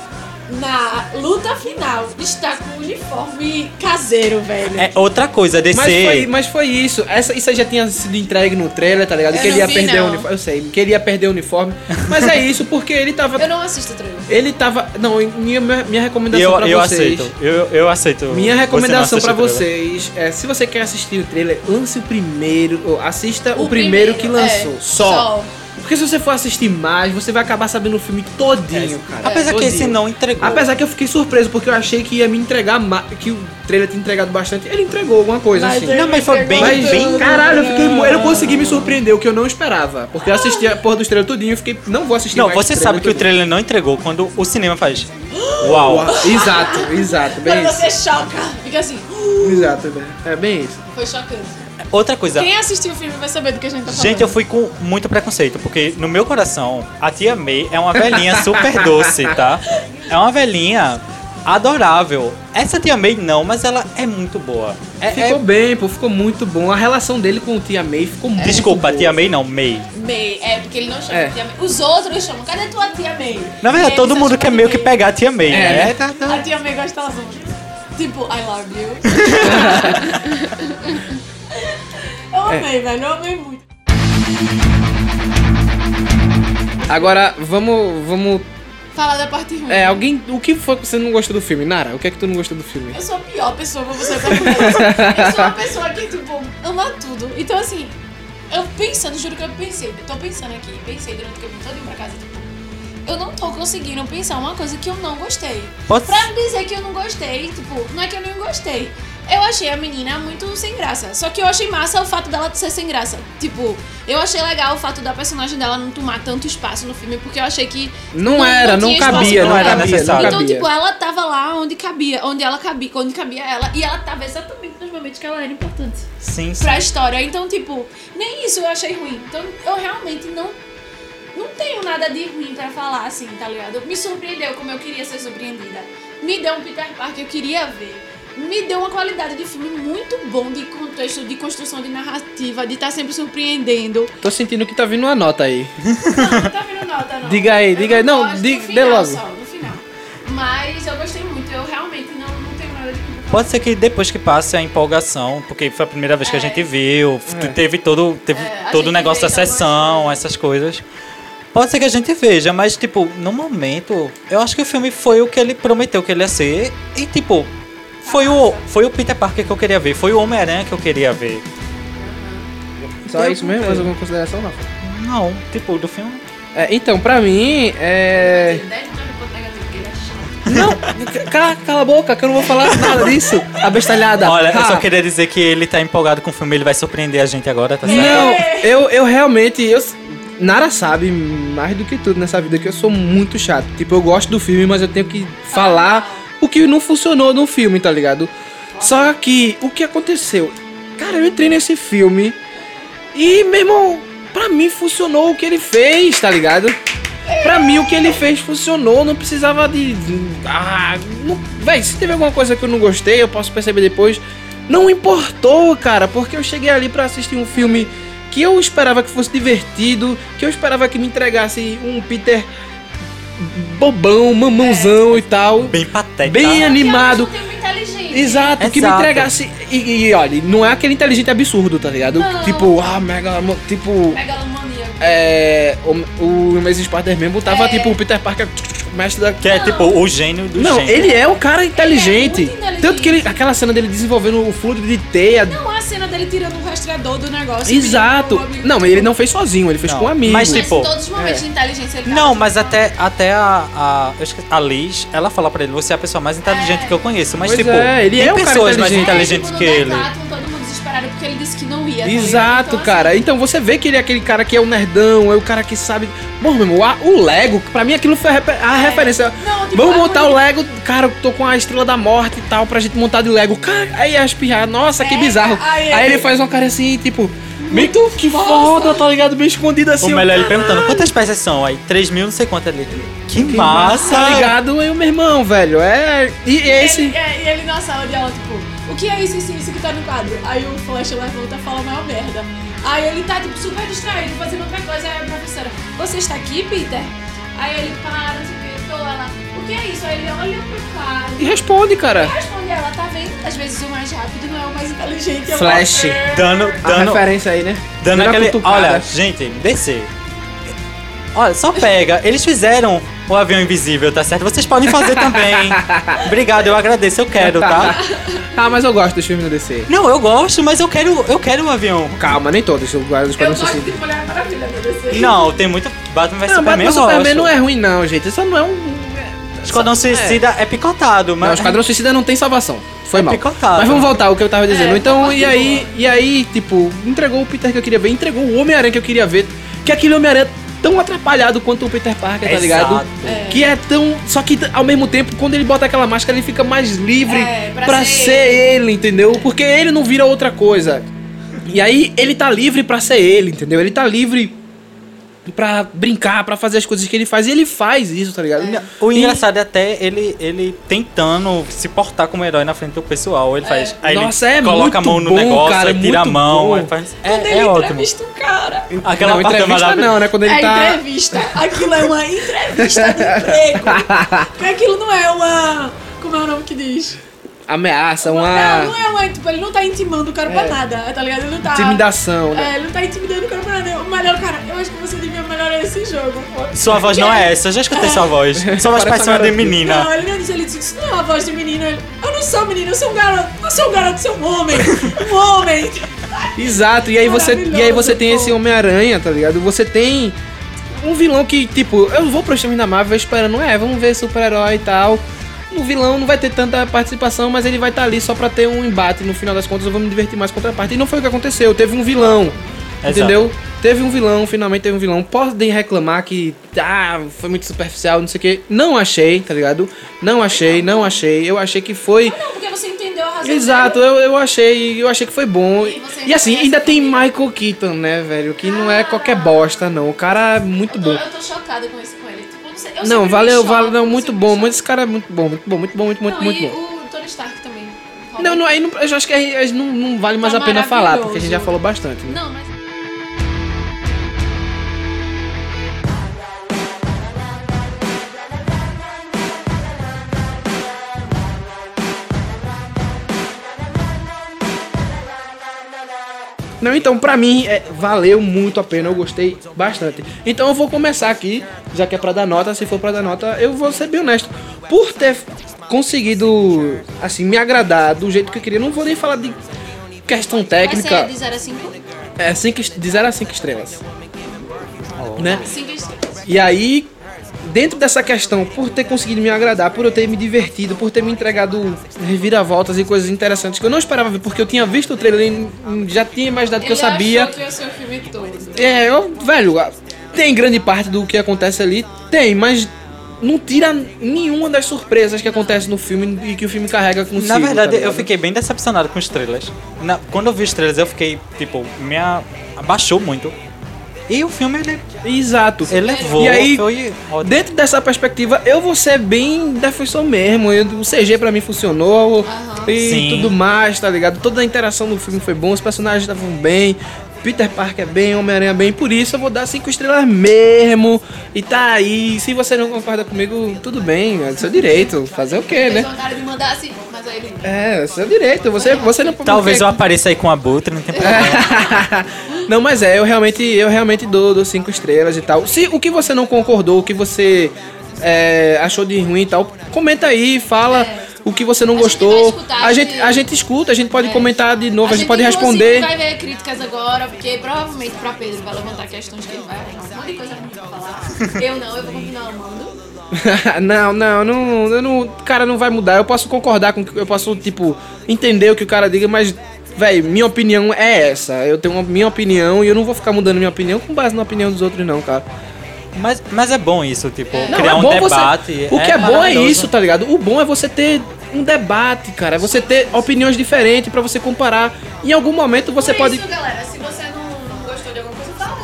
E: na luta final está com o uniforme caseiro, velho.
B: É outra coisa, DC.
A: Mas foi, mas foi isso. Essa, isso aí já tinha sido entregue no trailer, tá ligado?
E: Eu
A: que ele ia
E: vi,
A: perder
E: não.
A: o uniforme. Eu sei, que ele ia perder o uniforme. Mas é isso, porque ele tava.
E: Eu não assisto o trailer.
A: Ele tava. Não, minha, minha recomendação
B: eu,
A: pra
B: eu
A: vocês.
B: aceito. Eu, eu aceito.
A: Minha recomendação
B: assiste
A: pra vocês é: se você quer assistir o trailer, lance o primeiro. ou assista o,
E: O
A: primeiro,
E: primeiro,
A: que lançou.
E: é,
A: só.
E: só.
A: Porque se você for assistir mais, você vai acabar sabendo o filme todinho, cara.
B: Apesar que
A: Todinho.
B: esse não entregou.
A: Apesar que eu fiquei surpreso, porque eu achei que ia me entregar mais. Que o trailer tinha entregado bastante. Ele entregou alguma coisa,
E: Mas
A: assim.
B: Não, mas foi bem,
A: Mas,
B: bem.
A: caralho, eu fiquei. Eu não consegui me surpreender, o que eu não esperava. Porque eu assisti a porra dos trailers tudinho e fiquei. Não vou assistir
B: Não,
A: mais
B: você
A: esse
B: sabe que o trailer não entregou quando o cinema faz. Uau!
A: Uau, Exato, exato, bem
E: Quando
A: isso.
E: você choca, fica assim,
A: Exato, bem- é bem isso.
E: foi chocante.
B: Outra coisa.
E: Quem assistiu o filme vai saber do que a gente tá falando.
B: Gente, eu fui com muito preconceito, porque no meu coração, a tia May é uma velhinha super doce, tá? É uma velhinha adorável. Essa tia May não, mas ela é muito boa. É-
A: Ficou
B: é-
A: bem, pô, ficou muito bom. A relação dele com o Tia May ficou muito
B: Desculpa,
A: boa.
B: tia May não, May.
E: May, é porque ele não chama
A: É.
E: tia May. Os outros chamam, cadê tua tia May?
B: Na verdade, todo mundo quer
E: de
B: meio que pegar a tia May,
A: É,
B: né?
A: né?
B: Tá- tá-
E: A tia May gostosa. Tipo, I love you. eu amei, velho, eu amei muito.
A: Agora, vamos. vamos.
E: Fala da parte ruim.
A: É, alguém. O que foi que você não gostou do filme? Nara, o que é que tu não gostou do filme?
E: Eu sou a pior pessoa pra você perguntar. Eu sou uma pessoa que, tipo, ama tudo. Então, assim, eu pensando, juro que eu pensei, eu tô pensando aqui, pensei durante o caminho todo pra casa, tipo, eu não tô conseguindo pensar uma coisa que eu não gostei.
B: Pode-
E: Pra dizer que eu não gostei, tipo, não é que eu não gostei. Eu achei a menina muito sem graça. Só que eu achei massa o fato dela ser sem graça. Tipo, eu achei legal o fato da personagem dela não tomar tanto espaço no filme, porque eu achei que.
A: Não era, não
E: espaço
A: cabia, não
B: era
A: não
B: necessário.
E: Então,
A: cabia.
E: tipo, ela tava lá onde cabia, onde ela cabia, onde cabia ela, e ela tava exatamente nos momentos que ela era importante
B: Sim, sim.
E: pra história. Então, tipo, nem isso eu achei ruim. Então, eu realmente não. Não tenho nada de ruim pra falar, assim, tá ligado? Me surpreendeu como eu queria ser surpreendida. Me deu um Peter Parker que eu queria ver. Me deu uma qualidade de filme muito bom de contexto, de construção de narrativa, de estar sempre surpreendendo.
A: Tô sentindo que tá vindo uma nota aí.
E: Não, não tá vindo nota, não.
A: Diga aí,
E: Eu
A: diga aí. Não,
E: gosto
A: di-
E: no
A: dê logo.
E: Só, no final. Mas eu gostei muito. Eu realmente não, não tenho nada de
B: Pode ser que depois que passe a empolgação, porque foi a primeira vez que a
E: É.
B: gente viu,
A: É.
B: teve todo, teve
E: É,
B: todo o negócio da
E: tá
B: sessão, essas coisas. Pode ser que a gente veja, mas tipo, no momento, eu acho que o filme foi o que ele prometeu que ele ia ser. E tipo, foi o, foi o Peter Parker que eu queria ver, foi o Homem-Aranha que eu queria ver.
A: Só isso mesmo? Mais alguma consideração, não?
B: Não, tipo, do filme.
A: É, então, pra mim, é.
E: 10 milhões de ponto negativo, porque ele chato.
A: Não, cala, cala a boca, que eu não vou falar nada disso. Abestalhada.
B: Olha, eu só
A: Ha.
B: queria dizer que ele tá empolgado com o filme, ele vai surpreender a gente agora, tá certo?
A: Não, eu, eu realmente. Eu, Nara sabe mais do que tudo nessa vida que eu sou muito chato. Tipo, eu gosto do filme, mas eu tenho que falar o que não funcionou no filme, tá ligado? Só que o que aconteceu? Cara, eu entrei nesse filme e, meu irmão, pra mim funcionou o que ele fez, tá ligado? Pra mim o que ele fez funcionou, não precisava de. Ah, não, véi, se teve alguma coisa que eu não gostei, eu posso perceber depois. Não importou, cara, porque eu cheguei ali pra assistir um filme que eu esperava que fosse divertido, que eu esperava que me entregasse um Peter bobão, mamãozão e tal,
B: Bem patético.
A: bem animado.
E: tempo inteligente.
A: Exato, que me
B: Exato.
A: entregasse. E, e olha, não é aquele inteligente absurdo, tá ligado?
E: Não.
A: Tipo, ah, mega. Tipo.
E: Megalomania.
A: É. O, o Amazing Spider-Man botava
E: É.
A: tipo o Peter Parker, mestre da.
B: Que é tipo o gênio do
A: Não,
B: gênio.
A: ele é um cara inteligente.
E: muito inteligente.
A: Tanto que ele, aquela cena dele desenvolvendo o fluido de teia.
E: Não há a cena dele tirando o rastreador do negócio.
A: Exato. Não, mas ele não fez sozinho, ele fez
B: Não,
A: com um amigo.
B: mas,
E: Mas
B: tipo,
E: em todos os momentos
A: é.
E: de inteligência ele tá
B: Não, mas
E: tipo,
B: até, até a, a, eu esqueci- a Liz, ela fala pra ele, você é a pessoa mais inteligente que eu conheço. Mas,
A: Pois
B: tipo,
A: é, ele
B: tem
A: é um cara
B: pessoas mais
A: inteligente.
B: inteligentes
E: tipo,
B: que
E: no
B: ele.
E: Porque ele disse que não ia. tá?
A: Exato,
E: Então,
A: cara.
E: assim,
A: Então você vê que ele é aquele cara que é o nerdão, é o cara que sabe. Bom, meu irmão, o Lego, pra mim aquilo foi a, a referência.
E: Não, tipo,
A: Vamos montar o Lego, cara, eu tô com a estrela da morte e tal, pra gente montar de Lego. Cara, aí as pirrar, nossa, que
E: É,
A: bizarro.
E: aí
A: Aí,
E: ele-
A: ele faz uma cara assim, tipo,
E: Muito
A: que
E: massa.
A: foda, tá ligado? Bem escondido assim.
B: O melhor ele perguntando, quantas peças são? Aí, 3 mil, não sei quanto ali. Que,
A: Que
B: massa!
A: Tá ligado? Eu, meu irmão, velho. É. E
E: E
A: esse.
E: ele, é, e ele na sala de aula, tipo, o que é isso, isso, isso que tá no quadro? Aí o Flash levanta e fala a maior merda. Aí ele tá, tipo, super distraído, fazendo outra coisa. Aí a professora, você está aqui, Peter? Aí ele para, não sei o que, tô ela, o que é isso? Aí ele olha pro quadro.
A: E responde,
E: E
A: cara.
E: responde ela, tá vendo? Às vezes o mais rápido não é o mais inteligente. é o
A: Flash.
E: mais-
B: Dando,
A: A
B: dando,
A: referência aí, né?
B: dando
A: Dando
B: aquele. Olha, gente, descer. Olha, só pega. Eles fizeram o avião invisível, tá certo? Vocês podem fazer também. Obrigado, eu agradeço, eu quero, tá?
A: Ah, mas eu gosto dos filmes do DC.
B: Não, eu gosto, mas eu quero, eu quero o avião.
A: Calma, nem todos. Eu
E: gosto
A: Suicida.
E: de Mulher Maravilha da DC.
B: Não, tem muito. Batman vs
A: Não,
B: Superman,
A: Batman
B: eu
A: Superman
B: gosto.
A: não é ruim, não, gente. Isso não é um.
B: Esquadrão Suicida é, picotado, mas.
A: Não, o Esquadrão Suicida não tem salvação. Foi
B: É
A: mal.
B: picotado.
A: Mas vamos voltar ao que eu tava dizendo.
E: É,
A: então, e aí, e aí, tipo, entregou o Peter que eu queria ver, entregou o Homem-Aranha que eu queria ver. Que aquele Homem-Aranha tão atrapalhado quanto o Peter Parker, tá
B: Exato.
A: ligado?
E: É.
A: Que é tão. Só que ao mesmo tempo, quando ele bota aquela máscara, ele fica mais livre
E: É, pra
A: pra,
E: ser
A: ser ele, entendeu? Porque ele não vira outra coisa. E aí ele tá livre pra ser ele, entendeu? Ele tá livre pra brincar, pra fazer as coisas que ele faz. E ele faz isso, tá ligado?
B: O
A: E-
B: engraçado é até ele, ele tentando se portar como herói na frente do pessoal. Ele faz. Aí
A: Nossa,
B: ele
A: é
B: coloca a mão no
A: bom,
B: negócio,
A: cara,
B: aí tira a mão. Aí faz,
E: Quando
B: é,
E: ele
B: é ótimo.
E: entrevista o cara.
B: Aquela
A: não,
B: é
A: entrevista não, né? Quando ele
E: é
A: tá.
E: entrevista. Aquilo é uma entrevista de emprego. Porque aquilo não é uma. Como é o nome que diz?
A: Ameaça,
E: Não,
A: uma
E: não é uma. Tipo, ele não tá intimando o cara pra nada, tá ligado? Ele não tá.
A: intimidação, né?
E: É, ele não tá intimidando o cara pra nada. O melhor, cara, eu acho que você devia melhorar esse jogo. pô.
B: Sua voz não é essa, eu já escutei sua voz. Sua voz
A: Parece uma
B: de menina.
E: Não, ele não disse, ele disse, isso não é uma voz de menino. Ele, eu não sou menino, eu sou um garoto. Eu sou um garoto, sou um homem. Um homem.
A: Exato, e aí você, e aí você tem esse Homem-Aranha, tá ligado? Você tem um vilão que, tipo, eu vou pro filme da Marvel esperando, é, vamos ver super-herói e tal. No vilão não vai ter tanta participação, mas ele vai estar ali só pra ter um embate. No final das contas, eu vou me divertir mais contra a parte. E não foi o que aconteceu. Teve um vilão.
B: Exato.
A: Entendeu? Teve um vilão, finalmente teve um vilão. Podem reclamar que ah, foi muito superficial, não sei o que. Não achei, tá ligado? Não achei, não achei. Eu achei que foi.
E: Não, porque você entendeu a razão.
A: Exato, eu, eu achei, eu achei que foi bom.
E: E
A: E assim, ainda tem. Michael Keaton, né, velho? Que não é qualquer bosta, não. O cara é muito
E: Eu tô,
A: bom.
E: eu tô chocada com isso eu
A: Não, valeu, valeu, não, muito bom. Mas esse cara é muito bom, muito bom, muito bom, muito, muito, muito
E: e
A: bom.
E: o Tony Stark também.
A: Não, não, aí não, eu acho que aí, aí não, não vale mais
E: Tá
A: a pena falar, porque a gente já falou bastante. né?
E: Não, mas.
A: Não, então pra mim é, valeu muito a pena, eu gostei bastante. Então eu vou começar aqui, já que é pra dar nota, se for pra dar nota, eu vou ser bem honesto. Por ter conseguido, assim, me agradar do jeito que eu queria, não vou nem falar de questão técnica,
E: ser de 0 a 5?
A: é cinco, de 0 a 5 estrelas. Né?
E: 5 estrelas.
A: E aí, dentro dessa questão, por ter conseguido me agradar, por eu ter me divertido, por ter me entregado reviravoltas e coisas interessantes que eu não esperava ver, porque eu tinha visto o trailer e já tinha imaginado que eu
E: Ele
A: sabia.
E: achou que ia ser o filme todo.
A: É, eu, velho, tem grande parte do que acontece ali, tem, mas não tira nenhuma das surpresas que acontece no filme e que o filme carrega consigo.
B: Na verdade,
A: tá
B: eu fiquei bem decepcionado com os trailers. Na- quando eu vi os trailers, eu fiquei, tipo, me abaixou muito. E o filme, ele
A: Exato.
B: elevou,
A: E aí,
B: foi.
A: Dentro dessa perspectiva, eu vou ser bem defensor mesmo. Eu- o CG pra mim funcionou e
B: Sim.
A: tudo mais, tá ligado? Toda a interação do filme foi bom, os personagens estavam bem. Peter Parker bem, Homem-Aranha bem, por isso eu vou dar cinco estrelas mesmo. E tá aí. Se você não concorda comigo, tudo bem, é do seu direito. Fazer o quê, né?
E: assim, mas aí ele.
A: É, é seu direito. Você, você não
B: Talvez eu apareça aí com a Butre, não tem problema.
A: não, mas é, eu realmente, eu realmente dou, dou cinco estrelas e tal. Se o que você não concordou, o que você é, achou de ruim e tal, comenta aí, fala o que você não
E: É. A gente
A: escutou.
E: escutar,
A: a, gente,
E: gente-
A: a gente escuta, a gente pode
E: É.
A: comentar de novo, a gente, pode
E: inclusive,
A: responder.
E: vai ver críticas agora, porque provavelmente pra Pedro vai levantar questões que ele vai um monte de coisa pra falar. Eu não, eu vou continuar amando.
A: não, não, não, eu não, cara não vai mudar. Eu posso concordar com, eu posso tipo entender o que o cara diga, mas velho, minha opinião é essa. Eu tenho uma minha opinião e eu não vou ficar mudando minha opinião com base na opinião dos outros não, cara.
B: Mas, mas é bom isso, tipo,
A: Não,
B: criar
A: é
B: um
A: bom você-
B: debate.
A: O que é, bom é isso, tá ligado? O bom é você ter um debate, cara. É você ter opiniões diferentes pra você comparar. Em algum momento você
E: Por
A: pode.
E: isso, galera, se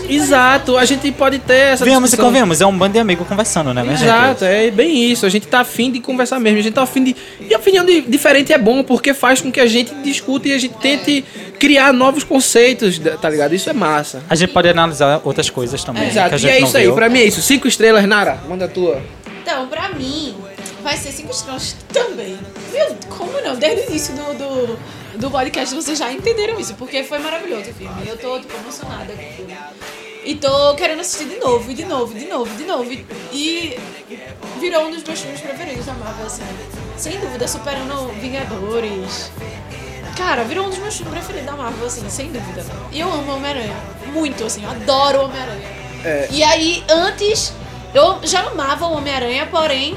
A: Exato, a gente pode ter essa
B: Venhamos e convenhamos, é um bando de amigo conversando, né,
A: Exato, é bem isso. A gente tá afim de conversar mesmo. A gente tá afim de. E a opinião de- diferente é bom, porque faz com que a gente discuta e a gente tente criar novos conceitos, tá ligado? Isso é massa.
B: A gente pode analisar outras coisas também. que a
A: Exato, e é
B: não
A: isso aí.
B: viu.
A: Pra mim é isso. Cinco estrelas, Nara. Manda a tua.
E: Então, pra mim, vai ser cinco estrelas também. Meu, como não? Desde o início do, do, do podcast vocês já entenderam isso, porque foi maravilhoso o filme. Eu tô, tipo, emocionada com o filme. E tô querendo assistir de novo, e de novo, de novo, de novo. E, e virou um dos meus filmes preferidos da Marvel, assim. Sem dúvida, superando Vingadores. Cara, virou um dos meus filmes preferidos da Marvel, assim, sem dúvida. E eu amo Homem-Aranha. Muito, assim, eu adoro o Homem-Aranha.
A: É.
E: E aí, antes, eu já amava o Homem-Aranha, porém,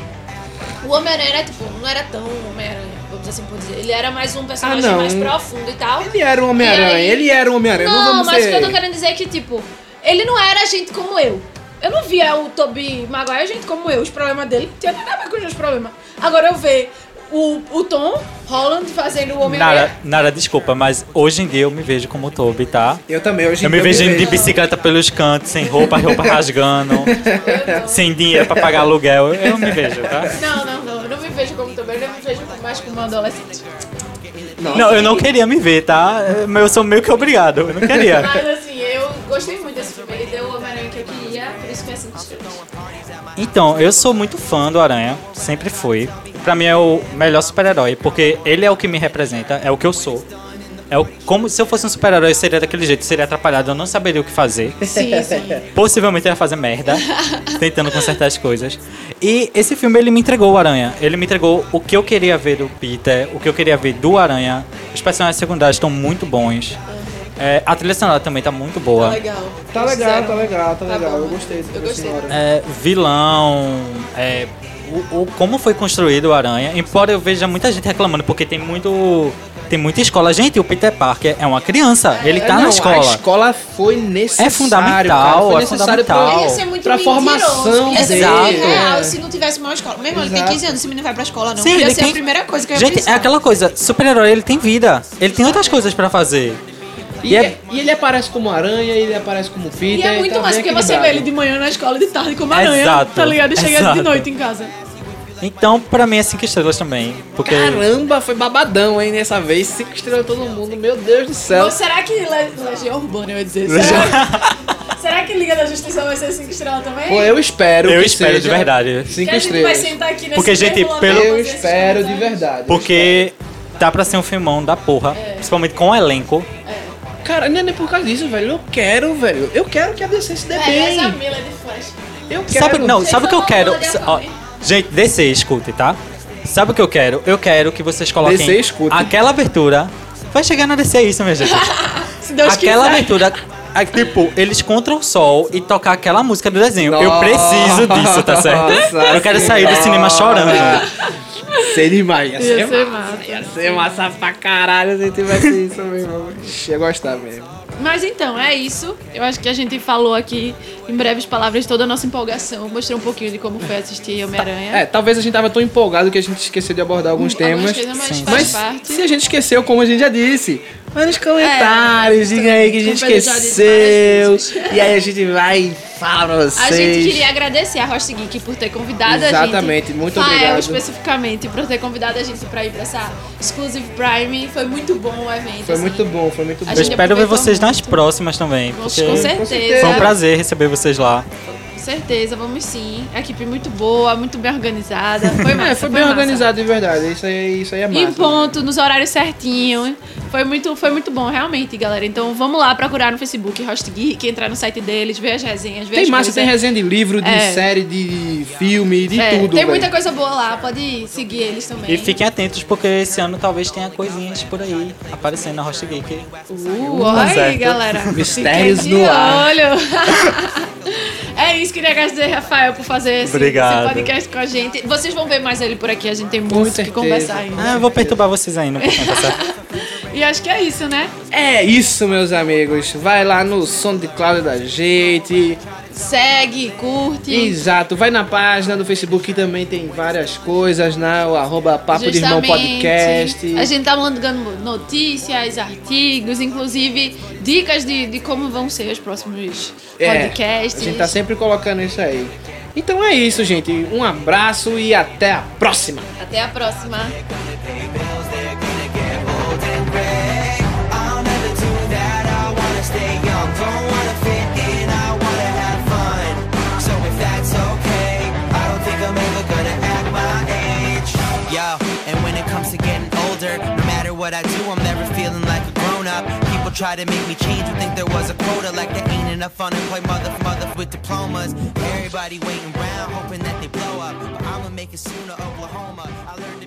E: o Homem-Aranha era, tipo, não era tão Homem-Aranha, vamos assim por dizer. Ele era mais um personagem
A: Ah,
E: mais profundo e tal.
A: Ele era um Homem-Aranha.
E: Aí-
A: Ele era um Homem-Aranha. Não,
E: Não,
A: vamos
E: mas o que eu tô querendo dizer é que, tipo, ele não era gente como eu. Eu não via o Tobey Maguire gente como eu. Os problemas dele não tinha nada a ver com os meus problemas. Agora eu ver o, o Tom Holland fazendo o Homem-Aranha.
B: Nara, Nara, desculpa, mas hoje em dia eu me vejo como o Toby, tá?
A: Eu também, hoje em
B: Eu me
A: dia
B: vejo indo de bicicleta pelos cantos, sem roupa, roupa rasgando, sem dinheiro pra pagar aluguel. Eu me vejo, tá?
E: Não, não, não. Eu não me vejo como Tobey, eu me vejo mais como um adolescente.
B: Não, eu não queria me ver, tá? Mas eu sou meio que obrigado. Eu não queria.
E: Mas assim, eu gostei muito
B: Então, eu sou muito fã do Aranha, sempre fui. Pra mim é o melhor super-herói, porque ele é o que me representa, é o que eu sou. É o, como se eu fosse um super-herói, seria daquele jeito, seria atrapalhado, eu não saberia o que fazer.
E: Sim, sim.
B: Possivelmente ia fazer merda, tentando consertar as coisas. E esse filme ele me entregou o Aranha. Ele me entregou o que eu queria ver do Peter, o que eu queria ver do Aranha. Os personagens secundários estão muito bons. É, a trilha sonora também tá muito
E: Tá
B: boa.
E: legal.
A: Tá legal,
E: fizeram-
A: tá legal, tá
E: Tá
A: legal.
E: bom.
A: Eu gostei.
E: Eu gostei.
A: senhora.
B: É, vilão, é, o, o- como foi construído o Aranha, embora eu veja muita gente reclamando, porque tem muito. Tem muita escola. Gente, o Peter Parker é uma criança. Ele
A: É,
B: tá
A: não,
B: na
A: A
B: escola.
A: escola foi necessário.
B: É fundamental,
A: cara, foi
B: é
A: necessário
B: fundamental.
A: pra-
E: Ia ser muito
A: pra formação.
E: Ia ser
B: Exato.
E: real se não tivesse uma escola. Mesmo ele tem
A: Exato.
E: 15 anos, esse menino vai pra escola, não.
B: Sim,
E: Ia
B: ele
E: ser a
B: tem-
E: primeira coisa que eu ia
B: Gente,
E: pensar.
B: é aquela coisa, super-herói ele tem vida. Ele tem outras coisas pra fazer.
A: E,
B: E é-
A: é- e ele aparece como aranha, e ele aparece como Peter.
E: E é muito
A: tá
E: mais porque você vê ele de manhã na escola e de tarde como aranha,
B: Exato,
E: tá ligado? E chega de
B: exato.
E: noite em casa.
B: Então, pra mim, é cinco estrelas também. Porque.
A: Caramba, foi babadão, hein, nessa vez. Cinco estrelas todo mundo, meu Deus do céu.
E: Ou será que Le- Legião Urbana, eu ia dizer? Será, será que Liga da Justiça vai ser 5 estrelas também?
A: Pô, eu espero
B: Eu
A: que
B: espero de verdade.
A: Cinco
E: que a gente vai
A: estrelas.
E: sentar aqui nesse
B: Porque, gente, pelo-
A: Eu espero de verdade.
B: Porque dá pra ser um filmão da porra. Principalmente com o elenco.
A: Cara, não é nem por causa disso, velho. Eu quero, velho. Eu quero que a DC se dê
E: É, essa
A: bem.
E: Mila de Flash.
A: Eu quero.
B: Sabe, não, sabe o que eu quero? Ó, gente, DC, escute, tá? Sabe o que eu quero? Eu quero que vocês coloquem
A: DC, escute.
B: aquela abertura. Vai chegar na DC isso, minha gente.
E: Se Deus
B: aquela
E: quiser.
B: abertura. a- Tipo, eles contra o sol e tocar aquela música do desenho. Eu
A: Nossa,
B: preciso disso, tá certo? Eu quero sair do cinema chorando.
A: Sei demais. Ia
E: Ia
A: ser
E: ser
A: massa.
E: massa.
A: Ia ser massa pra caralho se tivesse isso, meu irmão. Ixi, Eu gostar mesmo.
E: Mas então, é isso. Eu acho que a gente falou aqui, em breves palavras, toda a nossa empolgação. Mostrei um pouquinho de como foi assistir Homem-Aranha.
A: É, talvez a gente tava tão empolgado que a gente esqueceu de abordar alguns temas.
E: coisas, mas
B: Sim.
E: faz
A: Mas
E: parte.
A: se a gente esqueceu, como a gente já disse, vai nos comentários,
E: É,
A: diga aí que a gente esqueceu. E aí a gente vai e fala pra vocês.
E: A gente queria agradecer a Rocha Geek por ter convidado a gente.
A: Exatamente, muito
E: Fael,
A: obrigado.
E: especificamente, por ter convidado a gente pra ir pra essa Exclusive Prime. Foi muito bom o evento.
A: Foi
E: assim.
A: muito bom, foi muito bom.
B: Eu
E: gente
B: espero ver vocês nas
E: muito.
B: próximas também.
E: Com,
A: certeza.
B: foi um prazer receber vocês lá.
E: Com certeza, vamos sim. A equipe muito boa, muito bem organizada. Foi massa.
A: É, foi bem
E: massa.
A: organizado de verdade. Isso aí, isso aí é massa.
E: Em ponto, nos horários certinho. Foi muito, foi muito bom, realmente, galera. Então vamos lá procurar no Facebook Host Geek, entrar no site deles, ver as resenhas, ver
A: Tem
E: as
A: massa,
E: coisas.
A: tem resenha de livro, de
E: É.
A: série, de filme, de
E: É,
A: tudo.
E: Tem
A: velho.
E: muita coisa boa lá, pode seguir eles também.
B: E fiquem atentos porque esse ano talvez tenha coisinhas por aí aparecendo na Host Geek.
E: Uh, olha aí, galera.
A: Mistérios no ar.
E: olho. é isso, queria agradecer, Rafael, por fazer esse, esse podcast com a gente. Vocês vão ver mais ele por aqui, a gente tem muito o que conversar ainda.
B: Ah, eu vou perturbar vocês ainda tá?
E: E acho que é isso, né?
A: É isso, meus amigos. Vai lá no SoundCloud da gente.
E: Segue, curte.
A: Exato. Vai na página do Facebook que também tem várias coisas, né? O arroba Papo de Irmão. Podcast.
E: A gente tá mandando notícias, artigos, inclusive dicas de, de como vão ser os próximos
A: É,
E: podcasts.
A: A gente tá sempre colocando isso aí. Então é isso, gente. Um abraço e até a próxima.
E: Até a próxima.
F: What I do, I'm never feeling like a grown up. People try to make me change or think there was a quota, like there ain't enough unemployed mother mother with diplomas. Everybody waiting around, hoping that they blow up. But I'ma make it sooner, Oklahoma. I learned